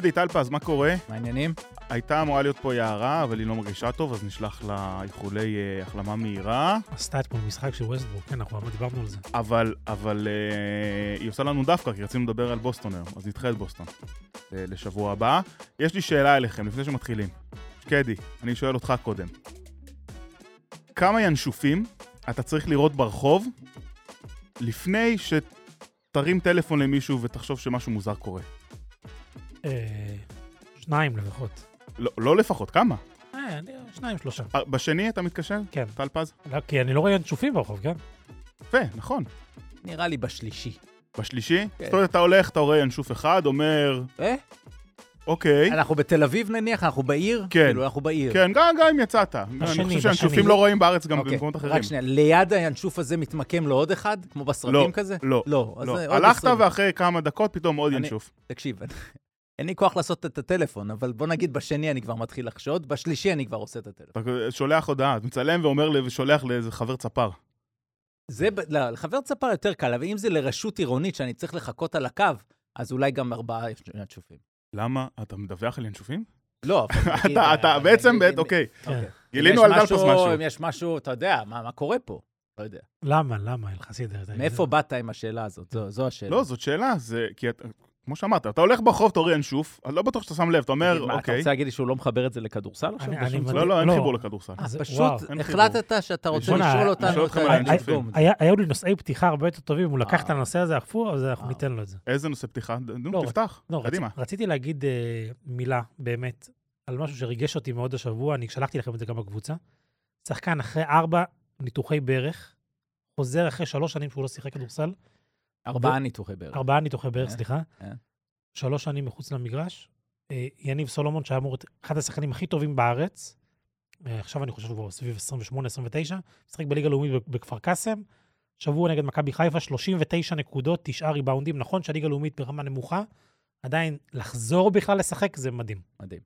שקדי, טלפז, מה קורה? מה העניינים? הייתה אמורה להיות פה יערה, אבל היא לא מרגישה טוב, אז נשלח לה איחולי אה, החלמה מהירה. עשתה אתמול משחק של ווסטבורג, כן, אנחנו כבר דיברנו על זה. אבל, אבל אה, היא עושה לנו דווקא, כי רצינו לדבר על בוסטון היום, אז נדחה את בוסטון אה, לשבוע הבא. יש לי שאלה אליכם, לפני שמתחילים. שקדי, אני שואל אותך קודם. כמה ינשופים אתה צריך לראות ברחוב לפני שתרים טלפון למישהו ותחשוב שמשהו מוזר קורה? אה, שניים לפחות. לא, לא לפחות, כמה? אה, אני- שניים, שלושה. אה, בשני אתה מתקשר? כן. טל פז? לא, כי אני לא רואה ינשופים ברחוב, כן? יפה, נכון. נראה לי בשלישי. בשלישי? כן. זאת אומרת, אתה הולך, אתה רואה ינשוף אחד, אומר, אה? אוקיי. אנחנו בתל אביב נניח? אנחנו בעיר? כן. כאילו, אנחנו בעיר. כן, גם, גם אם יצאת. אני חושב בשני. שהינשופים לא רואים בארץ גם אוקיי, במקומות אחרים. רק שנייה, ליד הינשוף הזה מתמקם לו עוד אחד? כמו בסרטים לא, כזה? לא, לא. אז לא. זה עוד הלכת 20. ואחרי כמה דקות פתאום עוד אני- ינשוף. תקשיב, אין לי כוח לעשות את הטלפון, אבל בוא נגיד בשני אני כבר מתחיל לחשוד, בשלישי אני כבר עושה את הטלפון. אתה שולח הודעה, מצלם ואומר לי, ושולח לאיזה חבר צפר. זה, לא, לחבר צפר יותר קל, אבל אם זה לרשות עירונית שאני צריך לחכות על הקו, אז אולי גם ארבעה ינשופים. למה? אתה מדווח על ינשופים? לא, אבל. אתה, אתה בעצם, אוקיי. גילינו על יש דלפס משהו. אם יש משהו, אתה יודע, מה, מה קורה פה? לא יודע. למה, למה, יחסית? מאיפה באת עם השאלה הזאת? זו, זו השאלה. לא, זאת שאלה, זה... כי אתה... כמו שאמרת, אתה הולך ברחוב, אתה רואה ינשוף, אני לא בטוח שאתה שם לב, אתה אומר, תגיד, מה, אתה אוקיי. רוצה להגיד לי שהוא לא מחבר את זה לכדורסל עכשיו? לא, לא, אין לא. חיבור לכדורסל. אה, פשוט וואו. אין חיבור. החלטת שאתה רוצה לשאול אני אותנו שואל את אתכם על ה- האינשופים. הדגום. היה- היו לי נושאי פתיחה הרבה יותר טובים, הוא לקח את אה. הנושא הזה הפוך, אז אנחנו אה. ניתן לו את זה. איזה נושא פתיחה? לא, נו, תפתח, לא, רצ- קדימה. רציתי להגיד אה, מילה, באמת, על משהו שריגש אותי מאוד השבוע, אני שלחתי לכם את זה גם בקבוצה. שחקן אחרי ארבע ניתוחי ברך, חוזר אחרי שלוש שנים שהוא לא שיחק כדורסל, ארבעה ניתוחי בערך. ארבעה ניתוחי ברך, סליחה, אה. שלוש שנים מחוץ למגרש. אה, יניב סולומון, שהיה אמור להיות אחד השחקנים הכי טובים בארץ, אה, עכשיו אני חושב שהוא כבר סביב 28-29, משחק בליגה הלאומית בכפר קאסם, שבוע נגד מכבי חיפה, 39 נקודות, תשעה ריבאונדים. נכון שהליגה הלאומית ברמה נמוכה, עדיין לחזור בכלל לשחק זה מדהים. מדהים.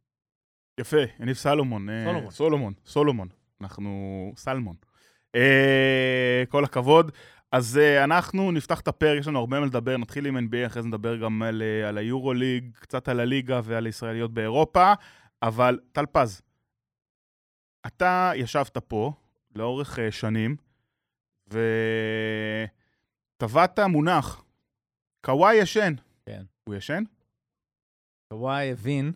יפה, יניב סלומון. סולומון. סולומון, סולומון. אנחנו סלמון. כל הכבוד. אז אה, אנחנו נפתח את הפרק, יש לנו הרבה מה לדבר, נתחיל עם NBA, אחרי זה נדבר גם על, אה, על היורוליג, קצת על הליגה ועל הישראליות באירופה, אבל טל פז, אתה ישבת פה לאורך אה, שנים, וטבעת מונח, קוואי ישן. כן. הוא ישן? קוואי הבין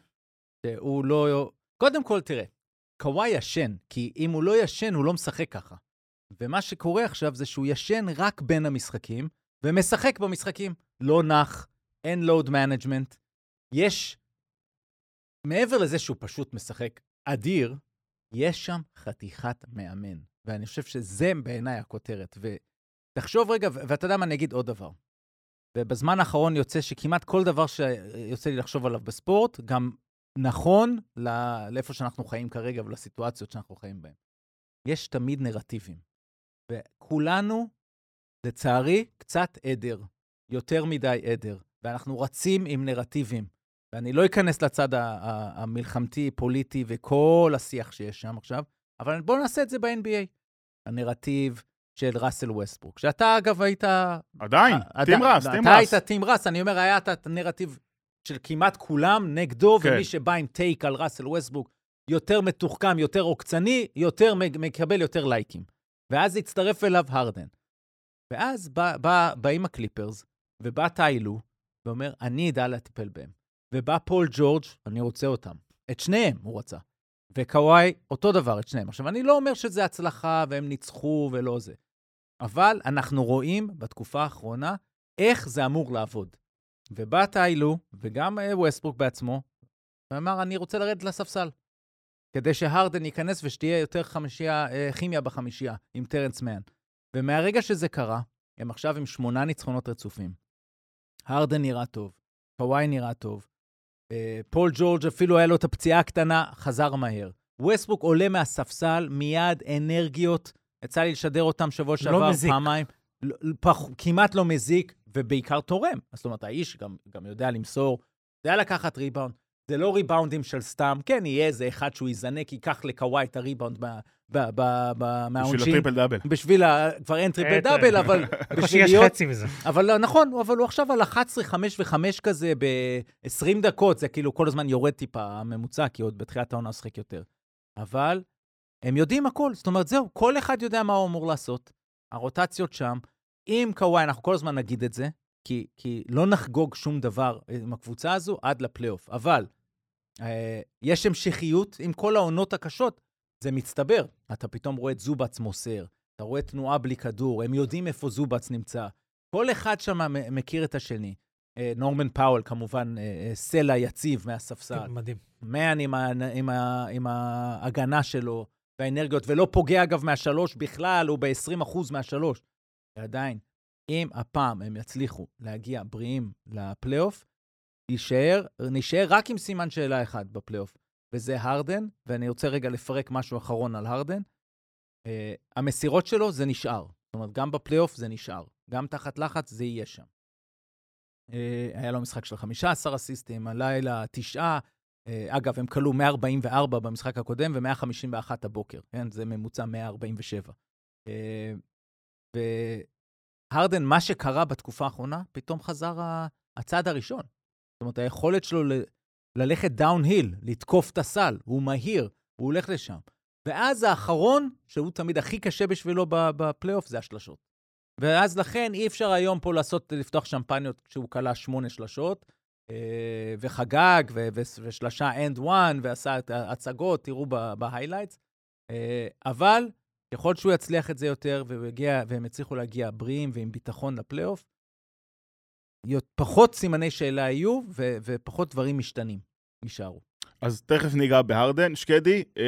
שהוא לא... קודם כל, תראה, קוואי ישן, כי אם הוא לא ישן, הוא לא משחק ככה. ומה שקורה עכשיו זה שהוא ישן רק בין המשחקים, ומשחק במשחקים. לא נח, אין load management. יש... מעבר לזה שהוא פשוט משחק אדיר, יש שם חתיכת מאמן. ואני חושב שזה בעיניי הכותרת. ותחשוב רגע, ואתה יודע מה, אני אגיד עוד דבר. ובזמן האחרון יוצא שכמעט כל דבר שיוצא לי לחשוב עליו בספורט, גם נכון לאיפה שאנחנו חיים כרגע ולסיטואציות שאנחנו חיים בהן. יש תמיד נרטיבים. וכולנו, לצערי, קצת עדר. יותר מדי עדר. ואנחנו רצים עם נרטיבים. ואני לא אכנס לצד המלחמתי, פוליטי וכל השיח שיש שם עכשיו, אבל בואו נעשה את זה ב-NBA. הנרטיב של ראסל ווסטברוק. שאתה, אגב, היית עדיין, אתה- team רס, team אתה רס. היית team רס, אני אומר, היה את הנרטיב של כמעט כולם נגדו, כן. ומי שבא עם take על ראסל ווסטברוק, יותר מתוחכם, יותר עוקצני, יותר מקבל יותר לייקים. ואז הצטרף אליו הרדן. ואז בא, בא, באים הקליפרס, ובא טיי לו, ואומר, אני אדע לטפל בהם. ובא פול ג'ורג', אני רוצה אותם. את שניהם הוא רצה. וקוואי, אותו דבר, את שניהם. עכשיו, אני לא אומר שזה הצלחה והם ניצחו ולא זה, אבל אנחנו רואים בתקופה האחרונה איך זה אמור לעבוד. ובא טיילו, וגם אה, ווסטברוק בעצמו, ואמר, אני רוצה לרדת לספסל. כדי שהרדן ייכנס ושתהיה יותר חמישייה, אה, כימיה בחמישייה עם טרנס מן. ומהרגע שזה קרה, הם עכשיו עם שמונה ניצחונות רצופים. הרדן נראה טוב, קוואי נראה טוב, אה, פול ג'ורג' אפילו היה לו את הפציעה הקטנה, חזר מהר. ווסטברוק עולה מהספסל, מיד אנרגיות, יצא לי לשדר אותם שבוע שעבר מזיק. פעמיים. לא, פח, כמעט לא מזיק, ובעיקר תורם. זאת אומרת, האיש גם, גם יודע למסור, יודע לקחת ריבאונד. זה לא ריבאונדים של סתם, כן, יהיה איזה אחד שהוא יזנק, ייקח לקוואי את הריבאונד מה, ב- ב- ב- בשביל מהעונשין. ה triple double. בשביל ה... כבר אין triple double. אבל בשביל יש להיות... חצי מזה. אבל לא, נכון, אבל הוא עכשיו על 11, 5 ו-5 כזה ב-20 דקות, זה כאילו כל הזמן יורד טיפה הממוצע, כי עוד בתחילת העונה הוא שיחק יותר. אבל הם יודעים הכל, זאת אומרת, זהו, כל אחד יודע מה הוא אמור לעשות. הרוטציות שם. עם קוואי, אנחנו כל הזמן נגיד את זה, כי, כי לא נחגוג שום דבר עם הקבוצה הזו עד לפלייאוף. אבל יש המשכיות עם כל העונות הקשות, זה מצטבר. אתה פתאום רואה את זובץ מוסר, אתה רואה תנועה בלי כדור, הם יודעים איפה זובץ נמצא. כל אחד שם מכיר את השני. אה, נורמן פאוול, כמובן, אה, אה, סלע יציב מהספסל. כן, מדהים. מן עם, ה, עם, ה, עם ההגנה שלו והאנרגיות, ולא פוגע, אגב, מהשלוש בכלל, הוא ב-20% מהשלוש. ועדיין, אם הפעם הם יצליחו להגיע בריאים לפלייאוף, יישאר, נשאר רק עם סימן שאלה אחד בפלייאוף, וזה הרדן, ואני רוצה רגע לפרק משהו אחרון על הרדן. Uh, המסירות שלו זה נשאר. זאת אומרת, גם בפלייאוף זה נשאר. גם תחת לחץ זה יהיה שם. אה, היה לו משחק של 15 אסיסטים, הלילה תשעה. אה, אגב, הם קלעו 144 במשחק הקודם ו-151 הבוקר, כן? זה ממוצע 147. אה, והרדן, מה שקרה בתקופה האחרונה, פתאום חזר הצעד הראשון. זאת אומרת, היכולת שלו ל- ללכת downhill, לתקוף את הסל, הוא מהיר, הוא הולך לשם. ואז האחרון, שהוא תמיד הכי קשה בשבילו בפלייאוף, זה השלשות. ואז לכן אי אפשר היום פה לעשות, לפתוח שמפניות כשהוא קלע שמונה שלשות, אה, וחגג, ו- ו- ושלשה and one, ועשה את ההצגות, תראו ב highlights. אבל ככל שהוא יצליח את זה יותר, והם יצליחו להגיע בריאים ועם ביטחון לפלייאוף, פחות סימני שאלה יהיו, ופחות דברים משתנים, יישארו. אז תכף ניגע בהרדן. שקדי, אה,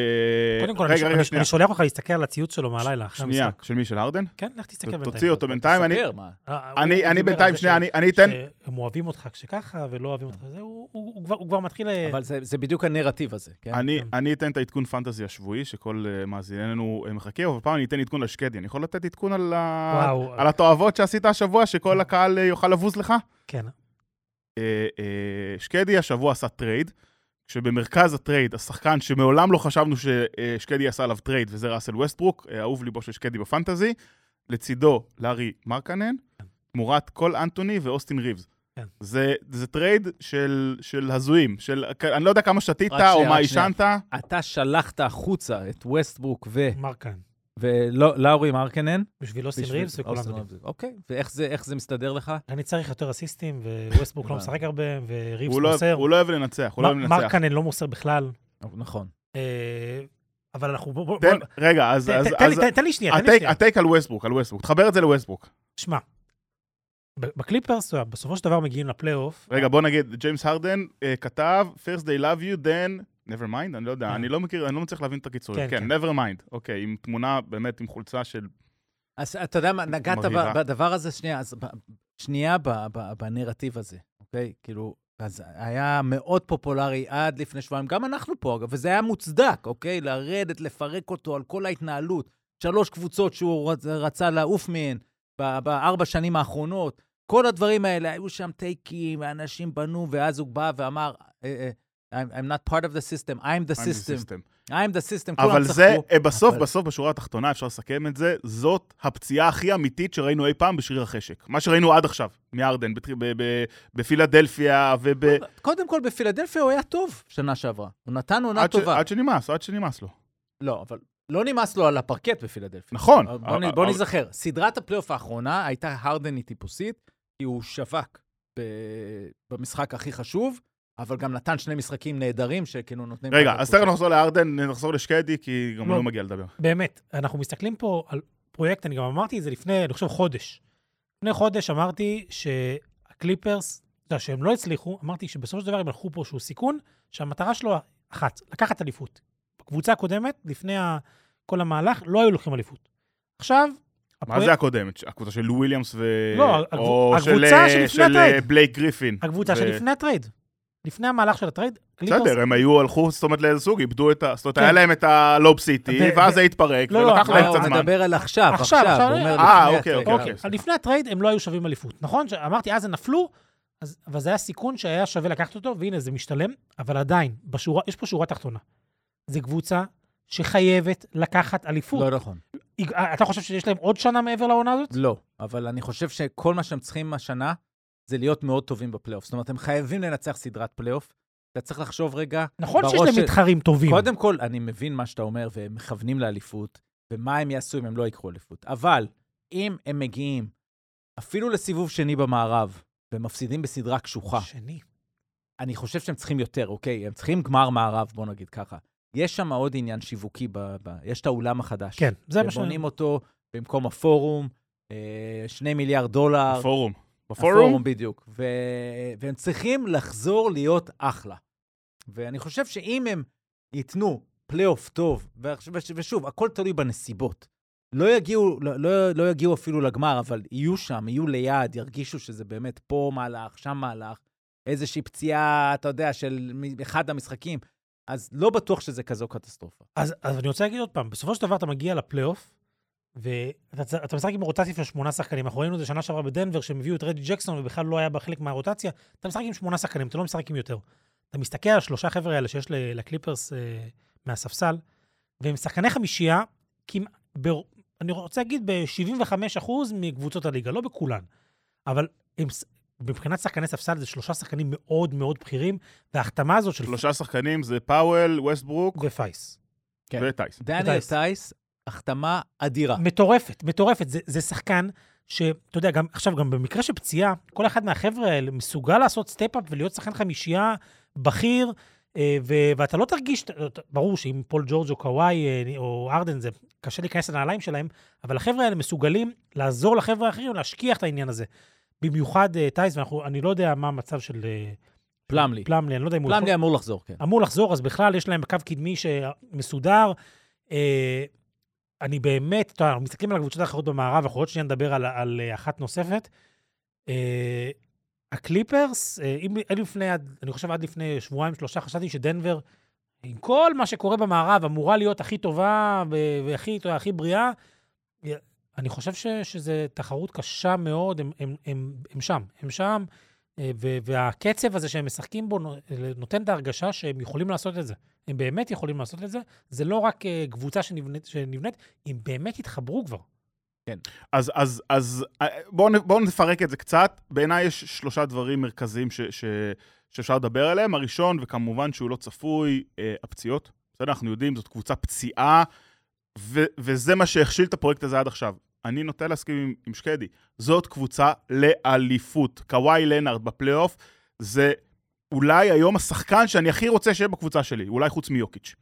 קודם כל, רגע, רגע, אני- שנייה. אני שולח אותך להסתכל על הציוץ שלו מהלילה, אחרי שנייה, המשחק. של מי? של הרדן? כן, לך תסתכל בינתיים. תוציא אותו בינתיים, אני- תספר, מה? אה, אני בינתיים, שנייה, ש- אני- אני אתן... שהם אוהבים אותך כשככה, ולא אוהבים אותך זה, הוא- הוא הוא כבר- הוא כבר מתחיל... אה, אבל זה, זה בדיוק הנרטיב הזה, כן? אני, כן. אני אתן את העדכון פנטזי השבועי, שכל מאזיננו מחכה, אבל פעם אני אתן עדכון על שקדי. אני יכול לתת עדכון על, התועבות שעשית השבוע, שכל הקהל uh, יוכל לבוז לך? כן. שקדי השבוע עשה טרייד, כשבמרכז הטרייד, השחקן שמעולם לא חשבנו ששקדי עשה עליו טרייד, וזה ראסל ווסטברוק, uh, אהוב ליבו של שקדי בפנטזי, לצידו לארי מרקנן, תמורת קול אנתוני ואוסטין ריבס. כן. זה, זה טרייד של, של הזויים, של, אני לא יודע כמה שתית או שנייה, מה. עישנת. אתה שלחת החוצה את ווסטברוק ו... מרקן. ולאורי מרקנן. בשביל אוסטין ריבס וכולם. ריבס. אוקיי, ואיך זה, איך זה מסתדר לך? אני צריך יותר אסיסטים, וווסטברוק לא. משחק הרבה, וריבס הוא לא, מוסר. הוא לא אוהב לנצח, הוא לא אוהב לנצח. מרקנן לא מוסר בכלל. נכון. אה, אבל אנחנו... בוא- תן, בוא- רגע, אז... תן- אז- תן- אז- תן- תן לי שנייה, תן לי שנייה. ה take על ווסטברוק, על ווסטברוק. תחבר את זה לווסטברוק. שמע, ב- בקליפרס, יודע, בסופו של דבר מגיעים לפלייאוף. רגע, בוא נגיד, ג'יימס הרדן אה, כתב, first they love you, then, never mind, אני לא יודע, כן. אני לא מכיר, אני לא מצליח להבין את הקיצורים. כן, כן, כן. never mind. אוקיי, עם תמונה, באמת, עם חולצה של... אז אתה יודע מה, נגעת בדבר הזה, שנייה, אז שנייה בנרטיב הזה, אוקיי? כאילו, אז היה מאוד פופולרי עד לפני שבועיים, גם אנחנו פה, אגב, וזה היה מוצדק, אוקיי? לרדת, לפרק אותו על כל ההתנהלות. שלוש קבוצות שהוא רצ- רצה לעוף מהן בארבע שנים האחרונות. כל הדברים האלה, היו שם טייקים, ואנשים בנו, ואז הוא בא ואמר, אה, אה, I'm, I'm not part of the system, I'm the I'm the system, system. I'm the system, כולם אבל צחקו. זה, אה, בסוף, אבל- בסוף, בשורה התחתונה, אפשר לסכם את זה, זאת הפציעה הכי אמיתית שראינו אי פעם בשריר החשק. מה שראינו עד עכשיו, מהרדן, בפילדלפיה וב... קודם כל, בפילדלפיה הוא היה טוב שנה שעברה. הוא נתן עונה עד ש- טובה. עד שנמאס, עד שנמאס לו. לא, אבל לא נמאס לו על הפרקט בפילדלפיה. נכון. בוא, אבל- בוא אבל- נזכר, סדרת הפלייאוף האחרונה הייתה הרדני טיפוסית, כי הוא choke ב, במשחק הכי חשוב, אבל גם נתן שני משחקים נהדרים שכאילו נותנים... רגע, אז. תכף נחזור לארדן, נחזור לשקדי, כי גם הוא לא. לא מגיע לדבר. באמת, אנחנו מסתכלים פה על פרויקט, אני גם אמרתי את זה לפני, אני חושב, חודש. לפני חודש אמרתי שהקליפרס, אתה יודע, שהם לא הצליחו, אמרתי שבסופו של דבר הם הלכו פה שהוא סיכון, שהמטרה שלו אחת, לקחת אליפות. בקבוצה הקודמת, לפני ה- כל המהלך, לא היו לוקחים אליפות. עכשיו, מה זה הקודמת? הקבוצה של וויליאמס ו... לא, הגב- או הקבוצה של, אה, שלפני של הטרייד. אה, בלייק גריפין. הקבוצה ו- שלפני הטרייד. לפני המהלך של הטרייד, קליפרס... בסדר, הם היו, הלכו, זאת אומרת, לאיזה סוג, איבדו את ה... זאת אומרת, כן. היה להם את ה Lob City, ו- ואז זה התפרק, לא, לא, ולקח לא, להם הוא קצת זמן. מדבר על עכשיו, עכשיו, הוא אומר אה, לפני אוקיי, הטרייד. אוקיי. אז לפני הטרייד הם לא היו שווים אליפות. נכון? אמרתי, אז הם נפלו, אז, אבל זה היה סיכון שהיה שווה לקחת אותו, והנה, זה משתלם, אבל עדיין, בשורה, יש פה שורה תחתונה. זו קבוצה שחייבת לקחת אליפות. לא נכון. היא- אתה חושב שיש להם עוד שנה מעבר לעונה הזאת? לא, אבל אני חושב שכל מה שהם צריכים השנה זה להיות מאוד טובים בפלייאוף. זאת אומרת, הם חייבים לנצח סדרת פלייאוף. אתה צריך לחשוב רגע, נכון שיש להם מתחרים טובים. קודם כל, אני מבין מה שאתה אומר, והם מכוונים לאליפות, ומה הם יעשו אם הם לא ייקחו אליפות. אבל אם הם מגיעים אפילו לסיבוב שני במערב, ומפסידים בסדרה קשוחה, שני. אני חושב שהם צריכים יותר, אוקיי? הם צריכים גמר מערב, בוא נגיד ככה. יש שם עוד עניין שיווקי, ב, ב, יש את האולם החדש. כן, זה מה ש... ובונים אותו במקום הפורום, אה, שני מיליארד דולר. הפורום, בפורום? בדיוק. ו... והם צריכים לחזור להיות אחלה. ואני חושב שאם הם ייתנו פלייאוף טוב, ושוב, הכל תלוי בנסיבות. לא יגיעו, לא, לא, לא יגיעו אפילו לגמר, אבל יהיו שם, יהיו ליד, ירגישו שזה באמת פה מהלך, שם מהלך, איזושהי פציעה, אתה יודע, של אחד המשחקים. אז לא בטוח שזה כזו קטסטרופה. אז, אז אני רוצה להגיד עוד פעם, בסופו של דבר אתה מגיע לפלייאוף, ואתה משחק עם רוטציה של שמונה שחקנים. אנחנו ראינו את זה שנה שעברה בדנבר, שהם הביאו את רדי ג'קסון ובכלל לא היה בחלק מהרוטציה. אתה משחק עם שמונה שחקנים, אתה לא משחק עם יותר. אתה מסתכל על השלושה חבר'ה האלה שיש לקליפרס אה, מהספסל, והם שחקני חמישייה, כמעט. אני רוצה להגיד ב-75% מקבוצות הליגה, לא בכולן. אבל הם, מבחינת שחקני ספסל זה שלושה שחקנים מאוד מאוד בכירים, וההחתמה הזאת של שלושה שחקנים זה פאוול, ווסטברוק וטייס. כן. וטייס. דניאל טייס. טייס, החתמה אדירה. מטורפת, מטורפת. זה, זה שחקן שאתה יודע, גם, עכשיו, גם במקרה של פציעה, כל אחד מהחבר'ה האלה מסוגל לעשות step up ולהיות שחקן חמישייה בכיר, אה, ו, ואתה לא תרגיש, ברור שאם פול ג'ורג' או קוואי אה, או הרדן, זה קשה להיכנס לנעליים שלהם, אבל החבר'ה האלה מסוגלים לעזור לחבר'ה האחרים להשכיח את העניין הזה. במיוחד אה, טייס, ואני לא יודע מה המצב של פלמלי. פלמלי, אני לא יודע אם הוא... פלמלי אמור לחזור, כן. אמור לחזור, אז בכלל יש להם קו קדמי שמסודר. אני באמת, יודע, אנחנו מסתכלים על הקבוצות האחרות במערב, אנחנו עוד שנייה נדבר על, על אה, אחת נוספת. אה, הקליפרס, אה, אם, אם לפני, עד- אני חושב עד לפני שבועיים, שלושה, חשבתי שדנבר, עם כל מה שקורה במערב, אמורה להיות הכי טובה והכי הכי בריאה. אה, אני חושב שזו תחרות קשה מאוד, הם, הם, הם, הם שם, הם שם, והקצב הזה שהם משחקים בו נו- נותן את ההרגשה שהם יכולים לעשות את זה. הם באמת יכולים לעשות את זה. זה לא רק אה, קבוצה שנבנית, שנבנית, הם באמת התחברו כבר. אז, אז, אז אה, בואו בואו נפרק את זה קצת. בעיניי יש שלושה דברים מרכזיים ש, ש, שאפשר לדבר עליהם. הראשון, וכמובן שהוא לא צפוי, אה, הפציעות. בסדר, אנחנו יודעים, זאת קבוצה פציעה, ו, וזה מה שהכשיל את הפרויקט הזה עד עכשיו. אני נוטה להסכים עם, עם שקדי. זאת קבוצה לאליפות. קוואי לנארד בפלייאוף זה אולי היום השחקן שאני הכי רוצה שיהיה בקבוצה שלי, אולי חוץ מיוקיץ'.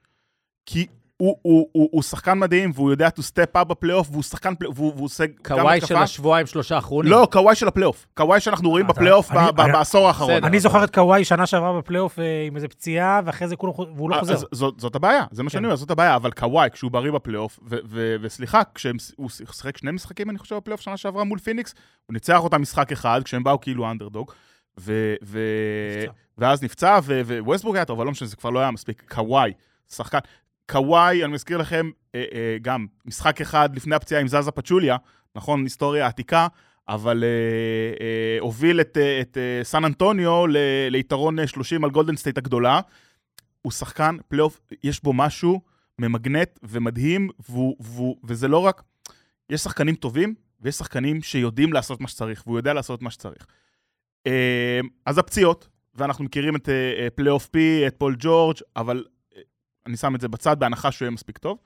כי הוא, הוא, הוא, הוא שחקן מדהים, והוא יודע to step up בפלייאוף, והוא שחקן, פלי- והוא, והוא עושה גם קוואי של התקפה. השבועיים, שלושה האחרונים. לא, קוואי של הפלייאוף. קוואי שאנחנו רואים אתה- בפלייאוף אני- ב- ב- אני- בעשור האחרון. אני זוכר את קוואי שנה שעברה בפלייאוף אה, עם איזה פציעה, ואחרי זה כולו, והוא לא אה, חוזר. אז זאת, זאת הבעיה, זה מה כן. שאני אומר, זאת הבעיה, אבל קוואי, כשהוא בריא בפלייאוף, ו- ו- וסליחה, כשהוא שיחק שני משחקים, אני חושב, בפלייאוף שנה שעברה מול פיניקס, הוא ניצח אותם משחק אחד, כשהם באו כאילו אנדרדוג, ו- ו- נפצע. ואז נפצע, ו- וווסטברוק היה טוב, אבל לא משנה, זה כבר לא היה מספיק. קוואי, שחקן. קוואי, אני מזכיר לכם, אה, אה, גם משחק אחד לפני הפציעה עם זזה פצ'וליה, נכון, היסטוריה עתיקה, אבל אה, אה, הוביל את, אה, את אה, סן אנטוניו ל- ליתרון אה, 30 על גולדן סטייט הגדולה. הוא שחקן פלייאוף, יש בו משהו ממגנט ומדהים, והוא, והוא, וזה לא רק... יש שחקנים טובים, ויש שחקנים שיודעים לעשות מה שצריך, והוא יודע לעשות מה שצריך. אה, אז הפציעות, ואנחנו מכירים את אה, אה, Playoff P, את פול ג'ורג', אבל אה, אני שם את זה בצד, בהנחה שהוא יהיה מספיק טוב.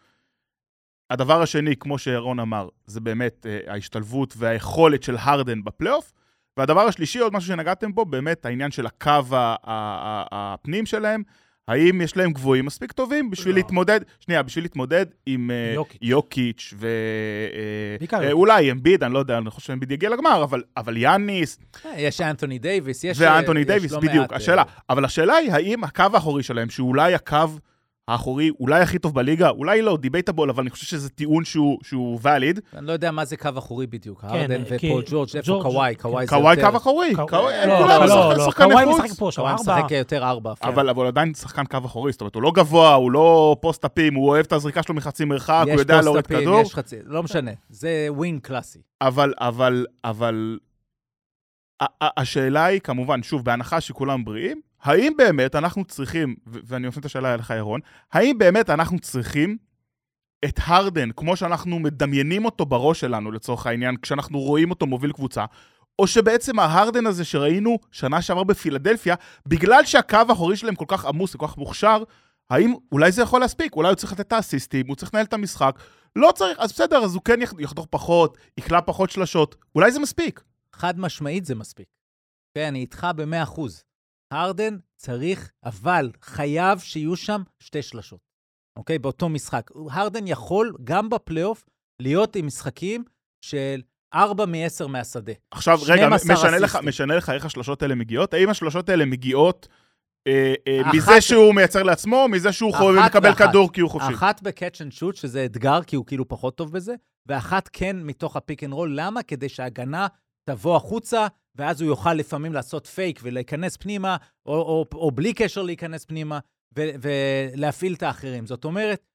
הדבר השני, כמו שירון אמר, זה באמת אה, ההשתלבות והיכולת של הרדן בפלייאוף. והדבר השלישי, עוד משהו שנגעתם בו, באמת העניין של הקו ה- ה- ה- הפנים שלהם, האם יש להם גבוהים מספיק טובים בשביל לא. להתמודד, שנייה, בשביל להתמודד עם אה, יוקיץ'. יוקיץ' ו... בעיקר אה. אולי אמביד, אני לא יודע, אני חושב שאמביד יגיע לגמר, אבל, אבל יאניס אה, יש אנטוני דייוויס, יש... ואנטוני יש דייוויס, לא בדיוק, מעט, השאלה. אה, אבל השאלה היא, האם הקו האחורי שלהם, שהוא אולי הקו האחורי, אולי הכי טוב בליגה, אולי לא, debatable, אבל אני חושב שזה טיעון שהוא, שהוא valid. אני לא יודע מה זה קו אחורי בדיוק, הרדן כי ופול ג'ורג', איפה קוואי? קוואי זה קוואי יותר... קו אחורי, קו- קוואי- לא, כולם לא, שחק- לא, שחקני קוואי. משחק פה, שם קוואי ארבע. משחק יותר ארבע. אבל, אבל הוא עדיין שחקן קו אחורי, זאת אומרת, הוא לא גבוה, הוא לא post up-ים, הוא אוהב את הזריקה שלו מחצי מרחק, הוא יודע להוריד כדור, יש חצי... לא משנה, זה ווין קלאסי. אבל, אבל, אבל... השאלה היא, כמובן, שוב, בהנחה שכולם בריאים, האם באמת אנחנו צריכים, ו- ואני מפנה את השאלה אליך, ירון, האם באמת אנחנו צריכים את הרדן, כמו שאנחנו מדמיינים אותו בראש שלנו, לצורך העניין, כשאנחנו רואים אותו מוביל קבוצה, או שבעצם ההרדן הזה שראינו שנה שעברה בפילדלפיה, בגלל שהקו האחורי שלהם כל כך עמוס וכל כך מוכשר, האם אולי זה יכול להספיק? אולי הוא צריך לתת את האסיסטים, הוא צריך לנהל את המשחק. לא צריך, אז בסדר, אז הוא כן יח- יחתוך פחות, יקלע פחות שלשות, אולי זה מספיק. חד משמעית זה מספיק. כן, אני איתך במאה אחוז. הרדן צריך, אבל חייב שיהיו שם שתי שלשות, אוקיי? באותו משחק. הרדן יכול, גם בפלייאוף, להיות עם משחקים של 4 מ-10 מהשדה. עכשיו, רגע, 12 משנה לך. משנה לך איך השלשות האלה מגיעות? האם השלשות האלה מגיעות אה, אה, אחת- מזה שהוא מייצר לעצמו, או מזה שהוא חו- אחת מקבל ואחת. כדור כי הוא חופשי? אחת ב catch and shoot, שזה אתגר, כי הוא כאילו פחות טוב בזה, ואחת כן מתוך ה pick and roll. למה? כדי שההגנה תבוא החוצה, ואז הוא יוכל לפעמים לעשות פייק ולהיכנס פנימה, או, או, או בלי קשר להיכנס פנימה, ו, ולהפעיל את האחרים. זאת אומרת,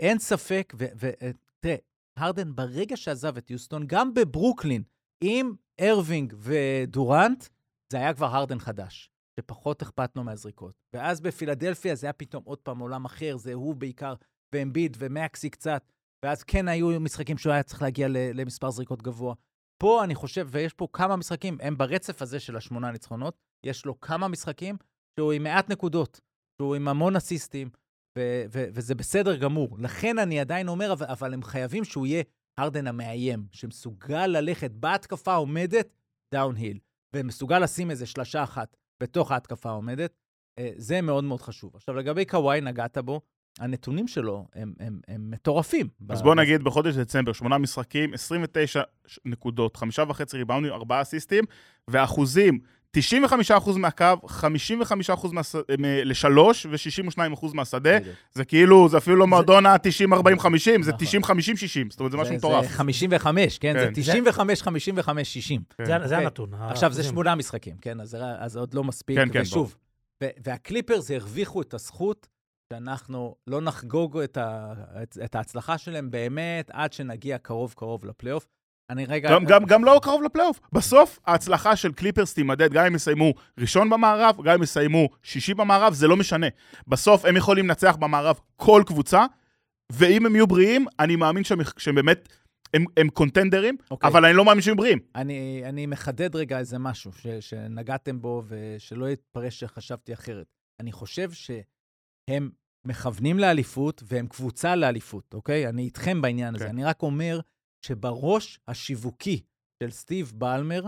אין ספק, ותראה, הרדן ברגע שעזב את יוסטון, גם בברוקלין, עם ארווינג ודורנט, זה היה כבר הרדן חדש. שפחות אכפת לו מהזריקות. ואז בפילדלפיה זה היה פתאום עוד פעם עולם אחר, זה הוא בעיקר, ואמביד ומקסי קצת, ואז כן היו משחקים שהוא היה צריך להגיע למספר זריקות גבוה. פה אני חושב, ויש פה כמה משחקים, הם ברצף הזה של השמונה ניצחונות, יש לו כמה משחקים שהוא עם מעט נקודות, שהוא עם המון אסיסטים, ו- ו- וזה בסדר גמור. לכן אני עדיין אומר, אבל, אבל הם חייבים שהוא יהיה הרדן המאיים, שמסוגל ללכת בהתקפה עומדת downhill, ומסוגל לשים איזה שלשה אחת בתוך ההתקפה העומדת, אה, זה מאוד מאוד חשוב. עכשיו, לגבי קוואי, נגעת בו, הנתונים שלו הם, הם, הם מטורפים. אז ב- בוא נגיד בחודש דצמבר, שמונה משחקים, 29 ש- נקודות, חמישה וחצי ריבאונדים, ארבעה אסיסטים, ואחוזים, 95% מהקו, 55% מהס... מ- לשלוש ו-62% מהשדה. בדיוק. זה כאילו, זה אפילו לא מועדון ה-90-40-50, זה נכון. 90-50-60, זאת אומרת, זה משהו זה מטורף. 55, כן? כן. זה 95, 55, 60. כן. זה, זה אוקיי. הנתון. עכשיו, זה. שמונה משחקים, כן? אז, זה- אז זה עוד לא מספיק. כן, כן, ושוב, והקליפרס הרוויחו את הזכות שאנחנו לא נחגוג את, ה- את, את ההצלחה שלהם באמת עד שנגיע קרוב-קרוב לפלייאוף. אני רגע... גם, גם, גם לא קרוב לפלייאוף. בסוף, ההצלחה של קליפרס תימדד, גם אם יסיימו ראשון במערב, גם אם יסיימו שישי במערב, זה לא משנה. בסוף הם יכולים לנצח במערב כל קבוצה, ואם הם יהיו בריאים, אני מאמין שהם, שהם באמת, הם, הם קונטנדרים, אוקיי. אבל אני לא מאמין שהם בריאים. אני, אני מחדד רגע איזה משהו ש, שנגעתם בו ושלא יתפרש שחשבתי אחרת. אני חושב שהם מכוונים לאליפות והם קבוצה לאליפות, אוקיי? אני איתכם בעניין הזה. כן. אני רק אומר שבראש השיווקי של סטיב בלמר,